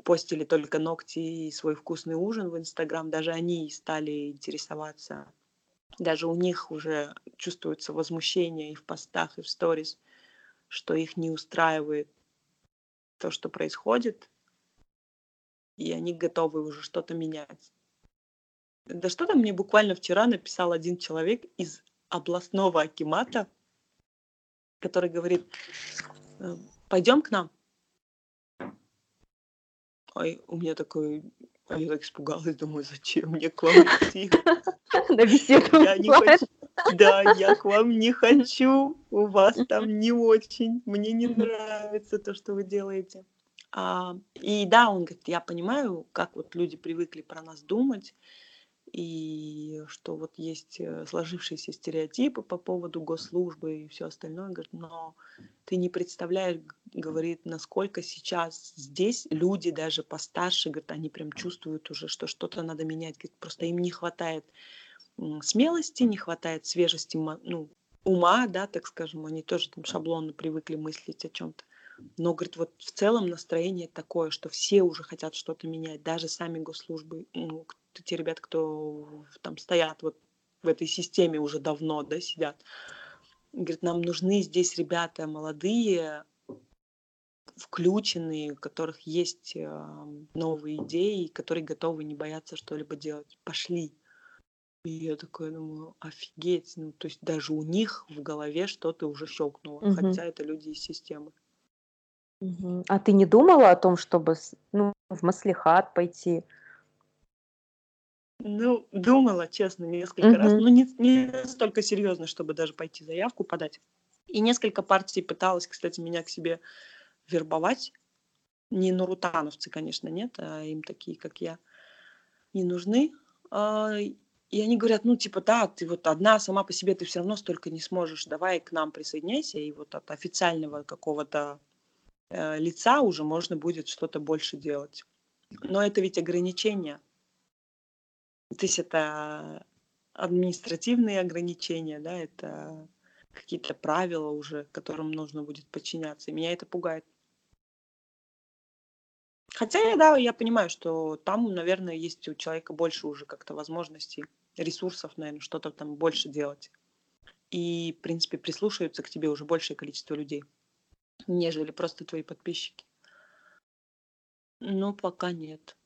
постили только ногти и свой вкусный ужин в Инстаграм, даже они стали интересоваться даже у них уже чувствуется возмущение и в постах, и в сторис, что их не устраивает то, что происходит, и они готовы уже что-то менять. Да что там мне буквально вчера написал один человек из областного акимата, который говорит, пойдем к нам. Ой, у меня такой, а я так испугалась, думаю, зачем мне к вам идти? На беседу. Я не хочу. Да, я к вам не хочу. У вас там не очень. Мне не нравится то, что вы делаете. А, и да, он говорит, я понимаю, как вот люди привыкли про нас думать, и что вот есть э, сложившиеся стереотипы по поводу госслужбы и все остальное. Говорит, но ты не представляешь, говорит, насколько сейчас здесь люди даже постарше, говорит, они прям чувствуют уже, что что-то надо менять. Говорит, просто им не хватает смелости, не хватает свежести ну, ума, да, так скажем, они тоже там шаблонно привыкли мыслить о чем-то. Но, говорит, вот в целом настроение такое, что все уже хотят что-то менять, даже сами госслужбы, ну, те ребята, кто там стоят вот в этой системе уже давно, да, сидят. Говорит, нам нужны здесь ребята молодые, включенные, у которых есть э, новые идеи, которые готовы не бояться что-либо делать. Пошли. И я такая думаю, офигеть, ну, то есть даже у них в голове что-то уже щелкнуло, угу. хотя это люди из системы. Угу. А ты не думала о том, чтобы ну, в Маслихат пойти? Ну, думала, честно, несколько угу. раз. Ну, не, не настолько серьезно, чтобы даже пойти заявку подать. И несколько партий пыталась, кстати, меня к себе вербовать. Не нурутановцы, конечно, нет, а им такие, как я, не нужны. И они говорят, ну, типа, да, ты вот одна сама по себе, ты все равно столько не сможешь, давай к нам присоединяйся, и вот от официального какого-то э, лица уже можно будет что-то больше делать. Но это ведь ограничение. То есть это административные ограничения, да, это какие-то правила уже, которым нужно будет подчиняться. И меня это пугает. Хотя, да, я понимаю, что там, наверное, есть у человека больше уже как-то возможностей, ресурсов, наверное, что-то там больше делать. И, в принципе, прислушиваются к тебе уже большее количество людей, нежели просто твои подписчики. Ну, пока нет.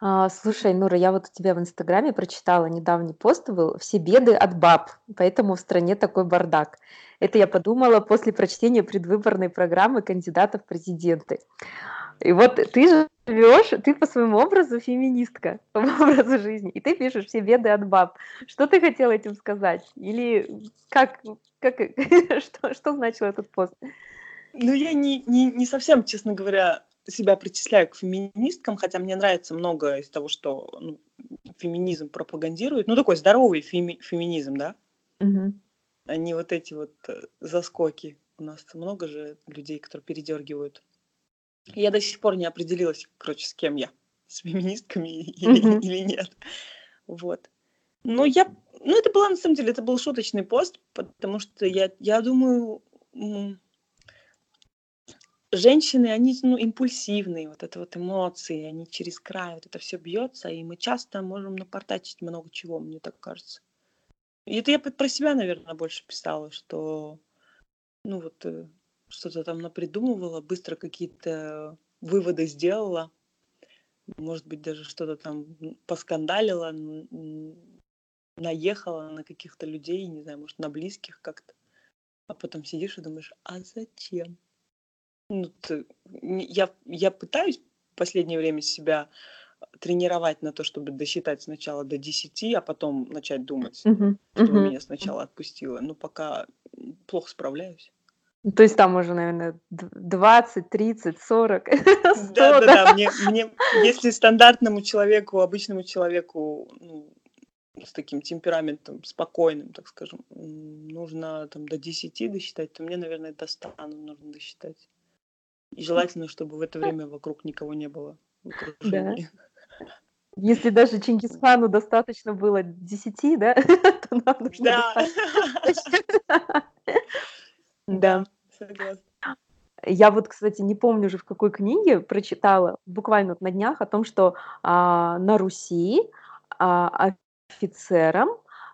А, слушай, Нура, я вот у тебя в Инстаграме прочитала недавний пост был «Все беды от баб, поэтому в стране такой бардак». Это я подумала после прочтения предвыборной программы кандидатов в президенты. И вот ты живешь, ты по своему образу феминистка, по образу жизни, и ты пишешь «Все беды от баб». Что ты хотела этим сказать? Или как, как что, что значил этот пост? Ну, я не, не, не совсем, честно говоря, себя причисляю к феминисткам, хотя мне нравится много из того, что ну, феминизм пропагандирует. Ну, такой здоровый феми- феминизм, да? Угу. А не вот эти вот э, заскоки. У нас много же людей, которые передергивают. Я до сих пор не определилась, короче, с кем я. С феминистками или, угу. или нет. Вот. Но я... Ну, это было, на самом деле, это был шуточный пост, потому что я, я думаю, женщины, они ну, импульсивные, вот это вот эмоции, они через край, вот это все бьется, и мы часто можем напортачить много чего, мне так кажется. И это я про себя, наверное, больше писала, что ну вот э, что-то там напридумывала, быстро какие-то выводы сделала, может быть, даже что-то там поскандалила, наехала на каких-то людей, не знаю, может, на близких как-то. А потом сидишь и думаешь, а зачем? Ну, ты, я, я пытаюсь в последнее время себя тренировать на то, чтобы досчитать сначала до 10, а потом начать думать, uh-huh. что uh-huh. меня сначала отпустило. Но пока плохо справляюсь. Ну, то есть там уже, наверное, 20, 30, 40, 100, да? Да, да, Мне, мне, если стандартному человеку, обычному человеку ну, с таким темпераментом, спокойным, так скажем, нужно там до 10 досчитать, то мне, наверное, до 100 нужно досчитать. И желательно, чтобы в это время вокруг никого не было. Да. Если даже Чингисхану достаточно было 10, да, то нам нужно Да. Да. Согласна. Я вот, кстати, не помню уже в какой книге прочитала, буквально на днях, о том, что а, на Руси а, офицерам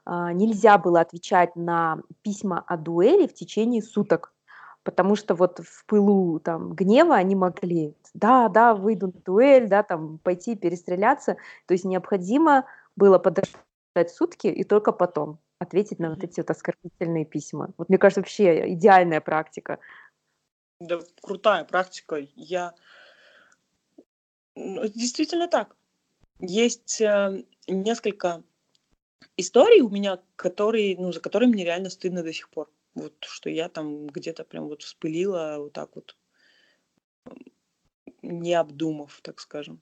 а, нельзя было отвечать на письма о дуэли в течение суток потому что вот в пылу там гнева они могли, да, да, выйду на дуэль, да, там пойти перестреляться, то есть необходимо было подождать сутки и только потом ответить на вот эти вот оскорбительные письма. Вот мне кажется, вообще идеальная практика. Да, крутая практика. Я ну, действительно так. Есть э, несколько историй у меня, которые, ну, за которые мне реально стыдно до сих пор. Вот что я там где-то прям вот вспылила вот так вот, не обдумав, так скажем.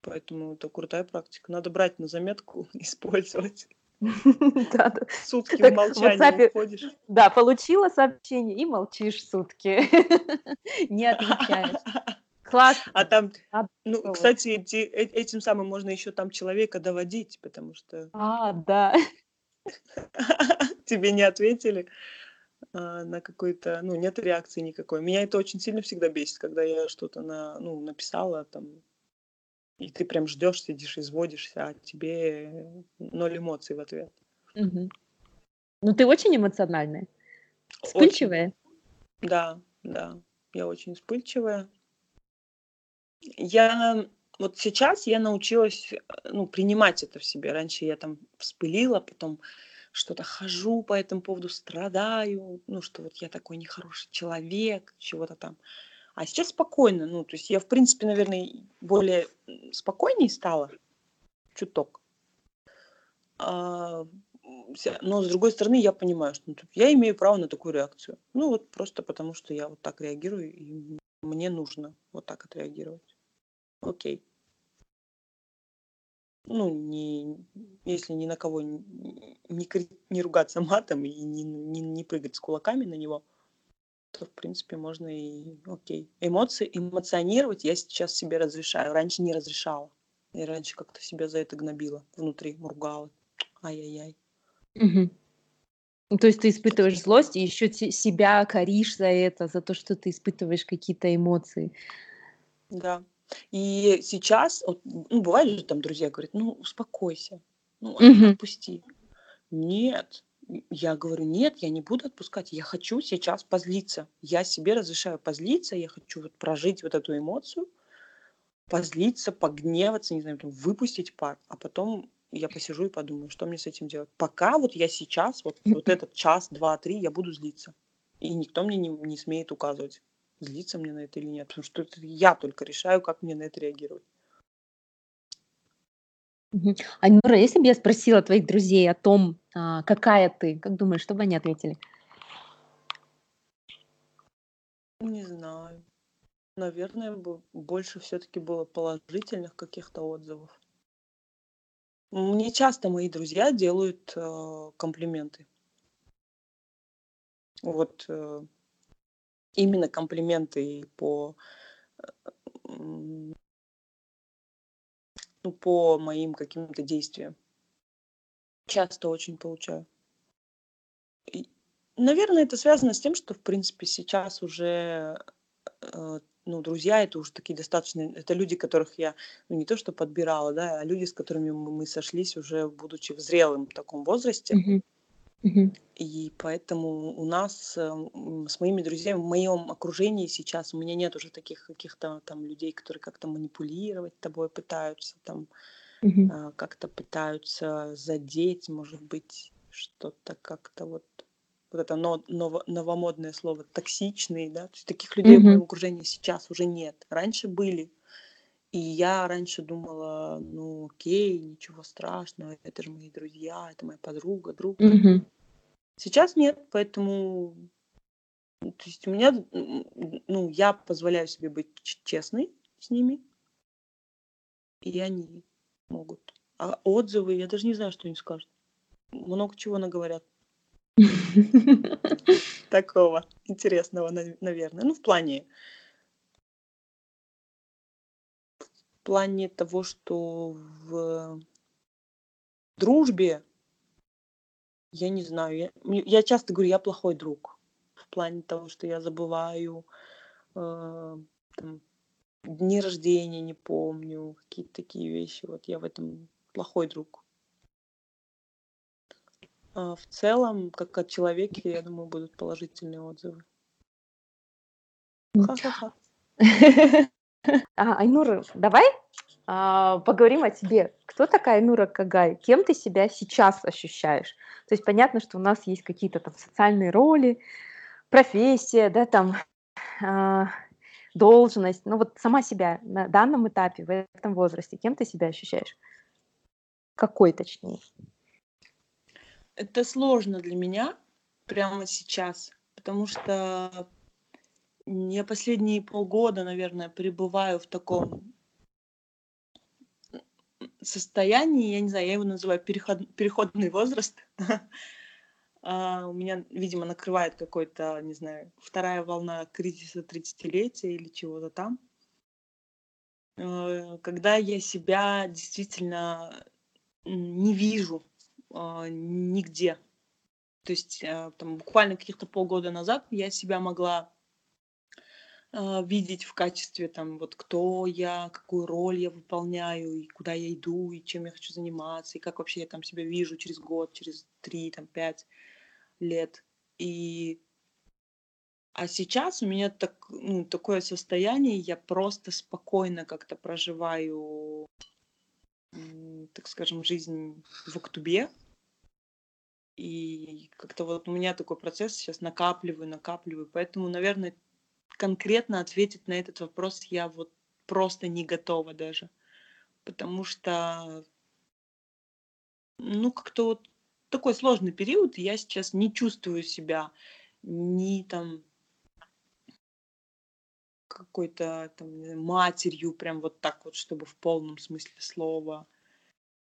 Поэтому это крутая практика. Надо брать на заметку, использовать. Да, да. Сутки в молчании уходишь. Да, получила сообщение и молчишь сутки. Не отвечаешь. Класс. А там, ну, кстати, эти, э, этим самым можно еще там человека доводить, потому что... А, да. тебе не ответили а, на какой-то, ну, нет реакции никакой. Меня это очень сильно всегда бесит, когда я что-то на, ну, написала там, и ты прям ждешь, сидишь, изводишься, а тебе ноль эмоций в ответ. Угу. Ну, ты очень эмоциональная, вспыльчивая. Очень. Да, да, я очень вспыльчивая. Я вот сейчас я научилась ну, принимать это в себе. Раньше я там вспылила, потом что-то хожу по этому поводу, страдаю, ну, что вот я такой нехороший человек, чего-то там. А сейчас спокойно, ну, то есть я, в принципе, наверное, более спокойнее стала, чуток. А, но, с другой стороны, я понимаю, что ну, я имею право на такую реакцию. Ну, вот просто потому, что я вот так реагирую, и мне нужно вот так отреагировать. Окей ну, не, если ни на кого не, не, не ругаться матом и не, не, не прыгать с кулаками на него, то, в принципе, можно и окей. Эмоции, эмоционировать я сейчас себе разрешаю. Раньше не разрешала. И раньше как-то себя за это гнобила внутри, ругала. Ай-яй-яй. Ну, то есть ты испытываешь злость и еще себя коришь за это, за то, что ты испытываешь какие-то эмоции. Да. И сейчас, вот, ну, бывает же там друзья говорят, ну, успокойся, ну, Мгм. отпусти. Нет, я говорю, нет, я не буду отпускать, я хочу сейчас позлиться. Я себе разрешаю позлиться, я хочу вот прожить вот эту эмоцию, позлиться, погневаться, не знаю, там, выпустить пар, а потом я посижу и подумаю, что мне с этим делать. Пока вот я сейчас, вот, вот этот час, два, три, я буду злиться. И никто мне не, не смеет указывать, злиться мне на это или нет. Потому что это я только решаю, как мне на это реагировать. Анюра, если бы я спросила твоих друзей о том, а, какая ты, как думаешь, что бы они ответили? Не знаю. Наверное, бы больше все-таки было положительных каких-то отзывов. Мне часто мои друзья делают э, комплименты. Вот э, именно комплименты по э, ну, по моим каким-то действиям. Часто очень получаю. И, наверное, это связано с тем, что, в принципе, сейчас уже э, ну, друзья это уже такие достаточно, это люди, которых я, ну, не то что подбирала, да, а люди, с которыми мы сошлись уже будучи в зрелом таком возрасте. Мгм. И поэтому у нас э, м, с моими друзьями, в моем окружении сейчас у меня нет уже таких каких-то там людей, которые как-то манипулировать тобой пытаются, там а, как-то пытаются задеть, может быть, что-то как-то вот вот это но, ново, новомодное слово токсичный, да, то есть таких людей в Мгм. моем окружении сейчас уже нет. Раньше были. И я раньше думала, ну окей, ничего страшного, это же мои друзья, это моя подруга, друг. Мгм. Сейчас нет, поэтому то есть у меня, ну, я позволяю себе быть честной с ними, и они могут. А отзывы, я даже не знаю, что они скажут. Много чего наговорят такого интересного, нав- наверное. Ну, в плане, плане того, что в дружбе, я не знаю, я, я часто говорю, я плохой друг. В плане того, что я забываю, э, там, дни рождения не помню, какие-то такие вещи. Вот я в этом плохой друг. А в целом, как о человеке, я думаю, будут положительные отзывы. Ха-ха-ха. А, Айнура, давай а, поговорим о тебе. Кто такая Айнура Кагай? Кем ты себя сейчас ощущаешь? То есть понятно, что у нас есть какие-то там социальные роли, профессия, да, там а, должность. Ну вот сама себя на данном этапе, в этом возрасте, кем ты себя ощущаешь? Какой точнее? Это сложно для меня прямо сейчас, потому что я последние полгода, наверное, пребываю в таком состоянии, я не знаю, я его называю переход, переходный возраст. А, У меня, видимо, накрывает какой-то, не знаю, вторая волна кризиса 30-летия или чего-то там. Э, Когда я себя действительно не вижу а, нигде. То есть э, там буквально каких-то полгода назад я себя могла видеть в качестве там вот кто я, какую роль я выполняю, и куда я иду, и чем я хочу заниматься, и как вообще я там себя вижу через год, через три, там пять лет. И а сейчас у меня так, ну, такое состояние, я просто спокойно как-то проживаю, так скажем, жизнь в Актубе. И как-то вот у меня такой процесс сейчас накапливаю, накапливаю. Поэтому, наверное, конкретно ответить на этот вопрос я вот просто не готова даже. Потому что, ну, как-то вот такой сложный период, и я сейчас не чувствую себя ни там какой-то там матерью, прям вот так вот, чтобы в полном смысле слова.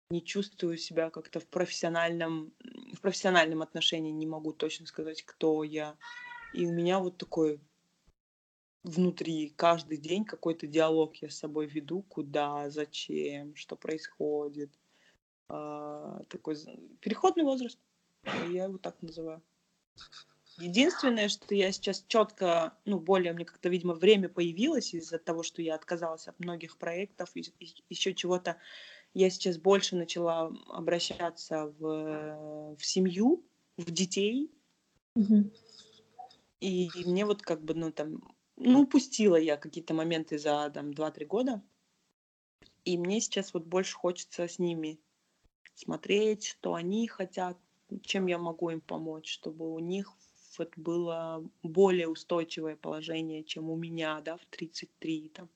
Не чувствую себя как-то в профессиональном, в профессиональном отношении, не могу точно сказать, кто я. И у меня вот такой внутри каждый день какой-то диалог я с собой веду, куда, зачем, что происходит. А, такой переходный возраст, я его так называю. Единственное, что я сейчас четко, ну, более мне как-то, видимо, время появилось из-за того, что я отказалась от многих проектов, и, и еще чего-то. Я сейчас больше начала обращаться в, в семью, в детей. Mm-hmm. И мне вот как бы, ну, там, ну, упустила я какие-то моменты за, там, 2-3 года. И мне сейчас вот больше хочется с ними смотреть, что они хотят, чем я могу им помочь, чтобы у них вот было более устойчивое положение, чем у меня, да, в 33 там.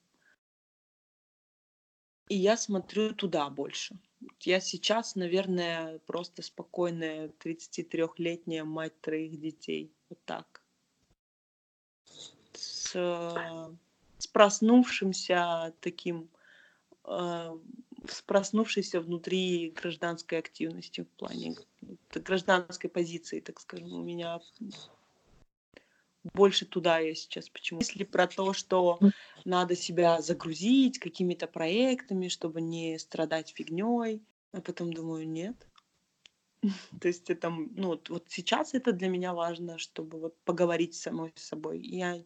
И я смотрю туда больше. Я сейчас, наверное, просто спокойная 33-летняя мать троих детей. Вот так. С, с проснувшимся таким э, с проснувшейся внутри гражданской активности в плане гражданской позиции, так скажем, у меня больше туда я сейчас почему. Если про то, что надо себя загрузить какими-то проектами, чтобы не страдать фигней, а потом думаю, нет. То есть это, ну, вот, вот сейчас это для меня важно, чтобы вот поговорить с самой с собой. Я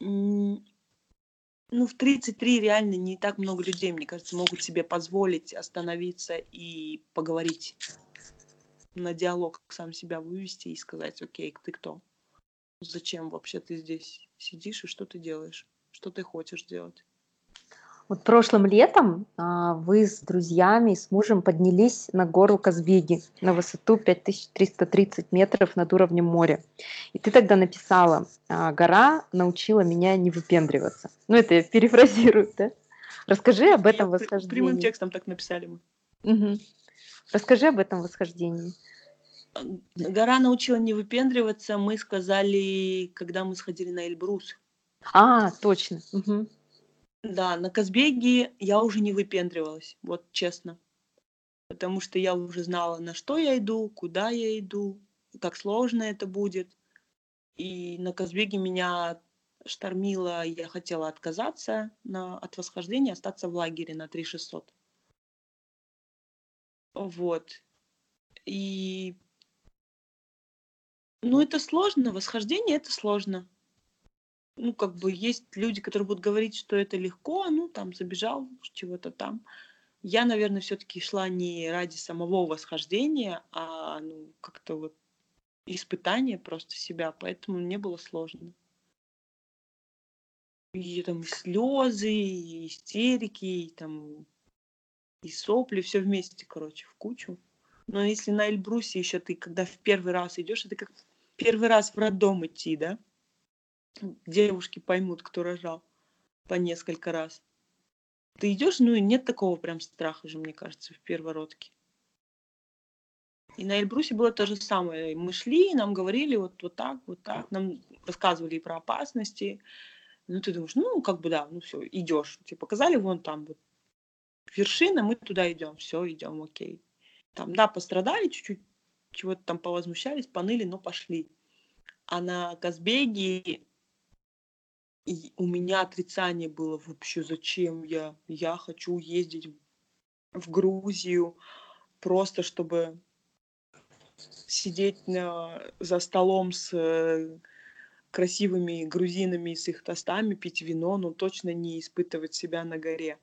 ну, в 33 реально не так много людей, мне кажется, могут себе позволить остановиться и поговорить на диалог сам себя вывести и сказать, окей, ты кто? Зачем вообще ты здесь сидишь и что ты делаешь? Что ты хочешь делать? Вот прошлым летом а, вы с друзьями и с мужем поднялись на гору Казбеги на высоту 5330 метров над уровнем моря. И ты тогда написала, а, гора научила меня не выпендриваться. Ну, это я перефразирую, да? Расскажи об этом Нет, восхождении. Прямым текстом так написали мы. Угу. Расскажи об этом восхождении. Гора научила не выпендриваться, мы сказали, когда мы сходили на Эльбрус. А, точно. Угу. Да, на Казбеге я уже не выпендривалась, вот честно. Потому что я уже знала, на что я иду, куда я иду, как сложно это будет. И на Казбеге меня штормило, я хотела отказаться на, от восхождения, остаться в лагере на 3600. Вот. И... Ну, это сложно, восхождение это сложно ну, как бы есть люди, которые будут говорить, что это легко, ну, там, забежал чего-то там. Я, наверное, все-таки шла не ради самого восхождения, а, ну, как-то вот испытание просто себя, поэтому мне было сложно. И там и слезы, и истерики, и там и сопли, все вместе, короче, в кучу. Но если на Эльбрусе еще ты, когда в первый раз идешь, это как первый раз в роддом идти, да? Девушки поймут, кто рожал по несколько раз. Ты идешь, ну и нет такого прям страха же, мне кажется, в первородке. И на Эльбрусе было то же самое. Мы шли, нам говорили вот, вот так, вот так, нам рассказывали и про опасности. Ну, ты думаешь, ну, как бы да, ну все, идешь. Тебе показали вон там вот вершина, мы туда идем, все, идем, окей. Там, да, пострадали чуть-чуть, чего-то там повозмущались, поныли, но пошли. А на Казбеге и у меня отрицание было вообще, зачем я? Я хочу ездить в Грузию просто, чтобы сидеть на, за столом с э, красивыми грузинами с их тостами, пить вино, но точно не испытывать себя на горе.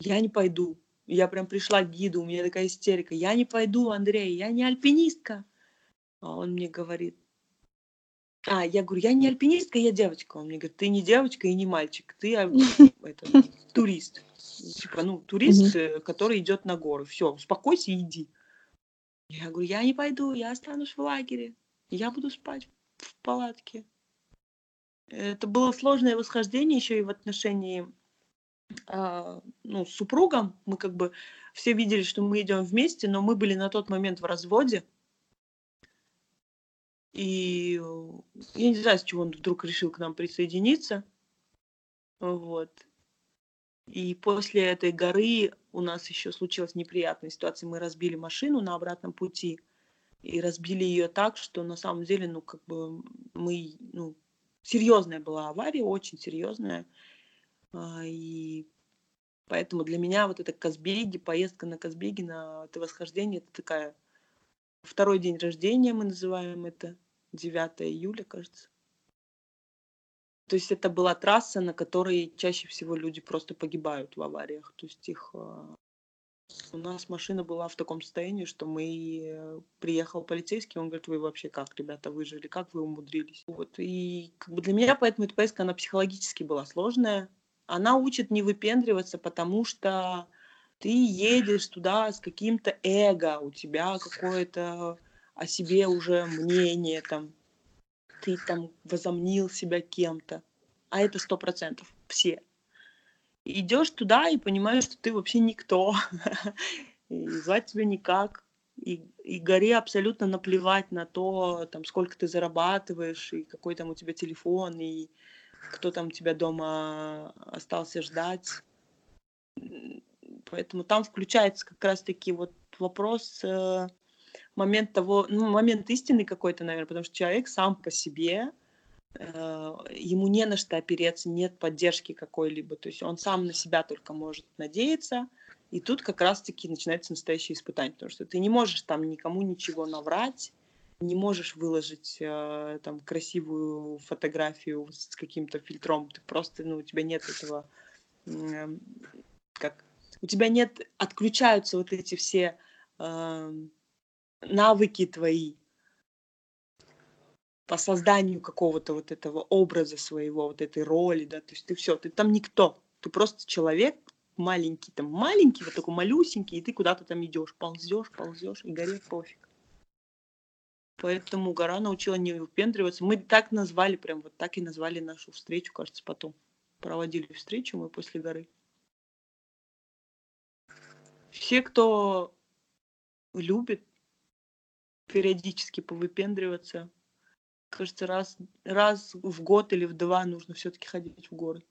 Я не пойду. Я прям пришла к гиду, у меня такая истерика. Я не пойду, Андрей, я не альпинистка. А он мне говорит, а, я говорю, я не альпинистка, я девочка. Он мне говорит, ты не девочка и не мальчик, ты а, это, турист. Типа, ну, турист, э, который идет на горы. Все, успокойся и иди. Я говорю, я не пойду, я останусь в лагере. Я буду спать в палатке. Это было сложное восхождение еще и в отношении э, ну, с супругом. Мы как бы все видели, что мы идем вместе, но мы были на тот момент в разводе. И э, я не знаю, с чего он вдруг решил к нам присоединиться. Вот. И после этой горы у нас еще случилась неприятная ситуация. Мы разбили машину на обратном пути. И разбили ее так, что на самом деле, ну, как бы мы, ну, серьезная была авария, очень серьезная. А, и поэтому для меня вот это Казбеги, поездка на Казбеги, на это восхождение, это такая второй день рождения, мы называем это, 9 июля, кажется. То есть это была трасса, на которой чаще всего люди просто погибают в авариях. То есть их а, у нас машина была в таком состоянии, что мы э, приехал полицейский, он говорит, вы вообще как, ребята, выжили, как вы умудрились? Вот и как бы для меня поэтому эта поездка она психологически была сложная. Она учит не выпендриваться, потому что ты едешь туда с каким-то эго, у тебя какое-то о себе уже мнение, там, ты там возомнил себя кем-то, а это сто процентов все идешь туда и понимаешь, что ты вообще никто, и звать тебя никак, и, и горе абсолютно наплевать на то, там, сколько ты зарабатываешь, и какой там у тебя телефон, и кто там тебя дома остался ждать. Поэтому там включается как раз-таки вот вопрос, э, момент того, ну, момент истины какой-то, наверное, потому что человек сам по себе, Э, ему не на что опереться, нет поддержки какой-либо, то есть он сам на себя только может надеяться, и тут как раз-таки начинается настоящее испытание, потому что ты не можешь там никому ничего наврать, не можешь выложить э, там красивую фотографию с каким-то фильтром, ты просто, ну, у тебя нет этого, э, как, у тебя нет, отключаются вот эти все э, навыки твои, по созданию какого-то вот этого образа своего, вот этой роли, да, то есть ты все, ты там никто, ты просто человек маленький, там маленький, вот такой малюсенький, и ты куда-то там идешь, ползешь, ползешь, и горе пофиг. Поэтому гора научила не выпендриваться. Мы так назвали, прям вот так и назвали нашу встречу, кажется, потом. Проводили встречу мы после горы. Все, кто любит периодически повыпендриваться, кажется, раз, раз в год или в два нужно все-таки ходить в горы.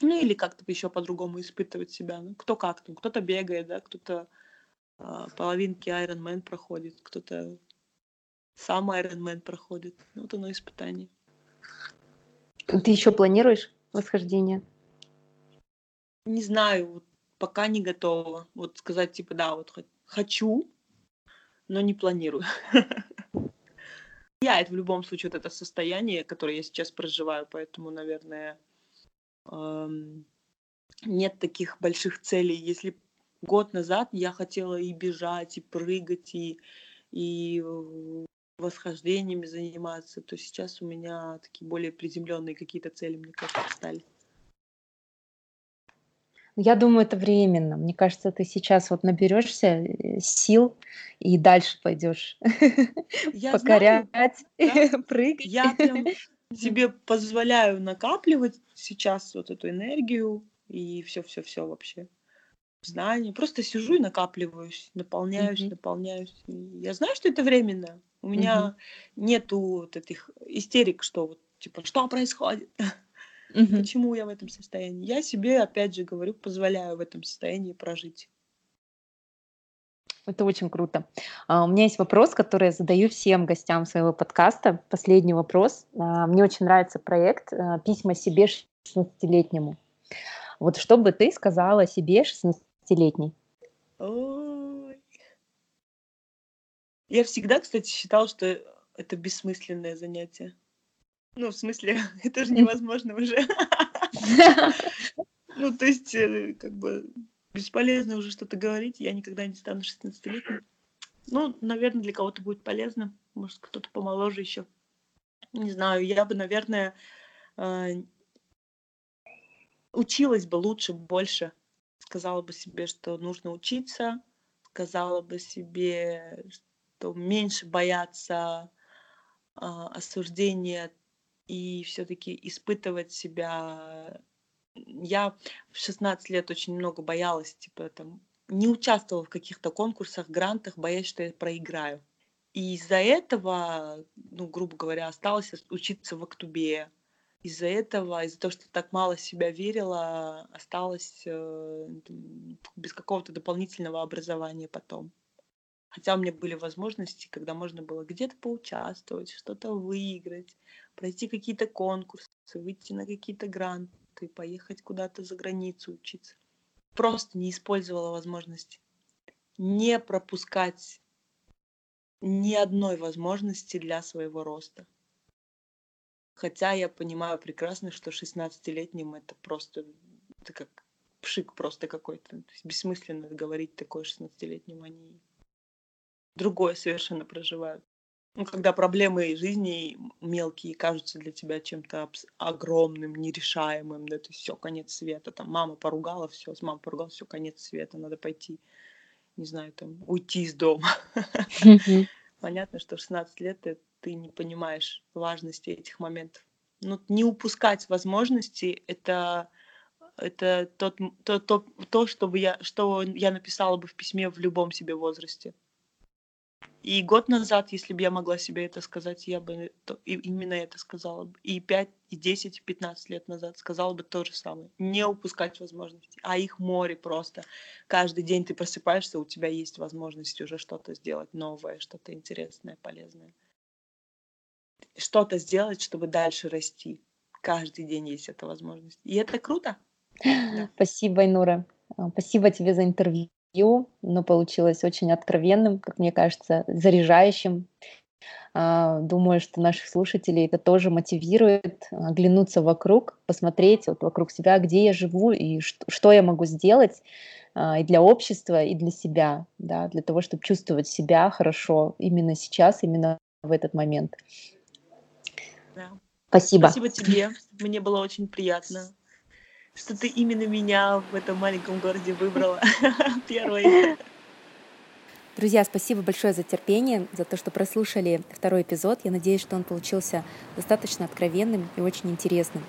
Ну или как-то еще по-другому испытывать себя. Ну, кто как там. Кто-то бегает, да, кто-то э, половинки Ironman проходит, кто-то сам Ironman проходит. Ну, вот оно испытание. Ты еще планируешь восхождение? Не знаю, вот пока не готова. Вот сказать, типа, да, вот хочу, но не планирую. влияет в любом случае вот это состояние, которое я сейчас проживаю, поэтому, наверное, эм, нет таких больших целей. Если год назад я хотела и бежать, и прыгать, и, и восхождениями заниматься, то сейчас у меня такие более приземленные какие-то цели, мне кажется, стали. Я думаю, это временно. Мне кажется, ты сейчас вот наберешься э, сил и дальше пойдешь покорять, прыгать. Я прям себе позволяю накапливать сейчас вот эту энергию и все-все-все вообще. Знания. Просто сижу и накапливаюсь, наполняюсь, mm-hmm. наполняюсь. И я знаю, что это временно. У меня mm-hmm. нету вот этих истерик, что вот типа что происходит. Угу. Почему я в этом состоянии? Я себе, опять же говорю, позволяю в этом состоянии прожить. Это очень круто. А, у меня есть вопрос, который я задаю всем гостям своего подкаста. Последний вопрос. А, мне очень нравится проект а, «Письма себе 16-летнему». Вот что бы ты сказала себе 16-летней? Ой. Я всегда, кстати, считала, что это бессмысленное занятие. Ну, в смысле, это же невозможно уже. Ну, то есть, э, как бы, бесполезно уже что-то говорить. Я никогда не стану 16-летним. Ну, наверное, для кого-то будет полезно. Может, кто-то помоложе еще. Не знаю, я бы, наверное, э, училась бы лучше, больше. Сказала бы себе, что нужно учиться. Сказала бы себе, что меньше бояться а, осуждения и все-таки испытывать себя. Я в 16 лет очень много боялась, типа там не участвовала в каких-то конкурсах, грантах, боясь, что я проиграю. И из-за этого, ну, грубо говоря, осталось учиться в Актубе. Из-за этого, из-за того, что так мало себя верила, осталась э, без какого-то дополнительного образования потом. Хотя у меня были возможности, когда можно было где-то поучаствовать, что-то выиграть, пройти какие-то конкурсы, выйти на какие-то гранты, поехать куда-то за границу учиться. Просто не использовала возможности. Не пропускать ни одной возможности для своего роста. Хотя я понимаю прекрасно, что 16-летним это просто это как пшик просто какой-то. Бессмысленно говорить такое 16-летним. Они другое совершенно проживают. Ну, когда проблемы жизни мелкие кажутся для тебя чем-то огромным, нерешаемым, да, то есть все, конец света, там мама поругала, все, с мамой поругала, все, конец света, надо пойти, не знаю, там, уйти из дома. Понятно, что в 16 лет ты, ты не понимаешь важности этих моментов. Но не упускать возможности — это это тот, то, то, то, чтобы я, что я написала бы в письме в любом себе возрасте. И год назад, если бы я могла себе это сказать, я бы то, и, именно это сказала бы. И 5, и 10, и 15 лет назад сказала бы то же самое. Не упускать возможности. А их море просто. Каждый день ты просыпаешься, у тебя есть возможность уже что-то сделать новое, что-то интересное, полезное. Что-то сделать, чтобы дальше расти. Каждый день есть эта возможность. И это круто. Спасибо, Айнура. А, спасибо тебе за интервью. Оно получилось очень откровенным, как мне кажется, заряжающим. А, думаю, что наших слушателей это тоже мотивирует оглянуться вокруг, посмотреть вот вокруг себя, где я живу и что, что я могу сделать а, и для общества, и для себя, да, для того, чтобы чувствовать себя хорошо именно сейчас, именно в этот момент. Да. Спасибо. Спасибо тебе. Мне было очень приятно что ты именно меня в этом маленьком городе выбрала первой. Друзья, спасибо большое за терпение, за то, что прослушали второй эпизод. Я надеюсь, что он получился достаточно откровенным и очень интересным.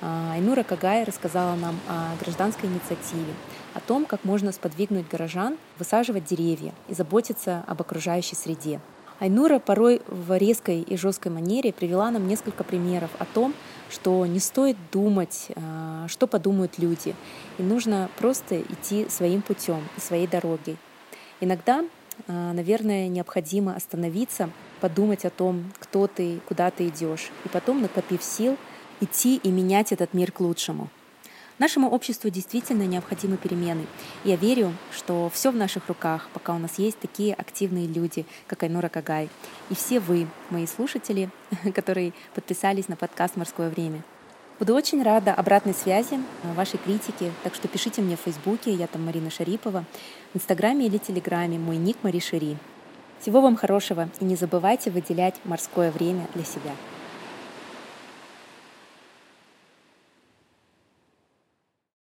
А, Айнура Кагай рассказала нам о гражданской инициативе, о том, как можно сподвигнуть горожан высаживать деревья и заботиться об окружающей среде. Айнура порой в резкой и жесткой манере привела нам несколько примеров о том, что не стоит думать, а, что подумают люди, и нужно просто идти своим путем своей дорогой. Иногда, а, наверное, необходимо остановиться, подумать о том, кто ты, куда ты идешь, и потом, накопив сил, идти и менять этот мир к лучшему. Нашему обществу действительно необходимы перемены. Я верю, что все в наших руках, пока у нас есть такие активные люди, как Айнура Кагай. И все вы, мои слушатели, которые подписались на подкаст «Морское время». Буду очень рада обратной связи, э, вашей критике, так что пишите мне в Фейсбуке, я там Марина Шарипова, в Инстаграме или Телеграме, мой ник Мари Шари. Всего вам хорошего и не забывайте выделять морское время для себя.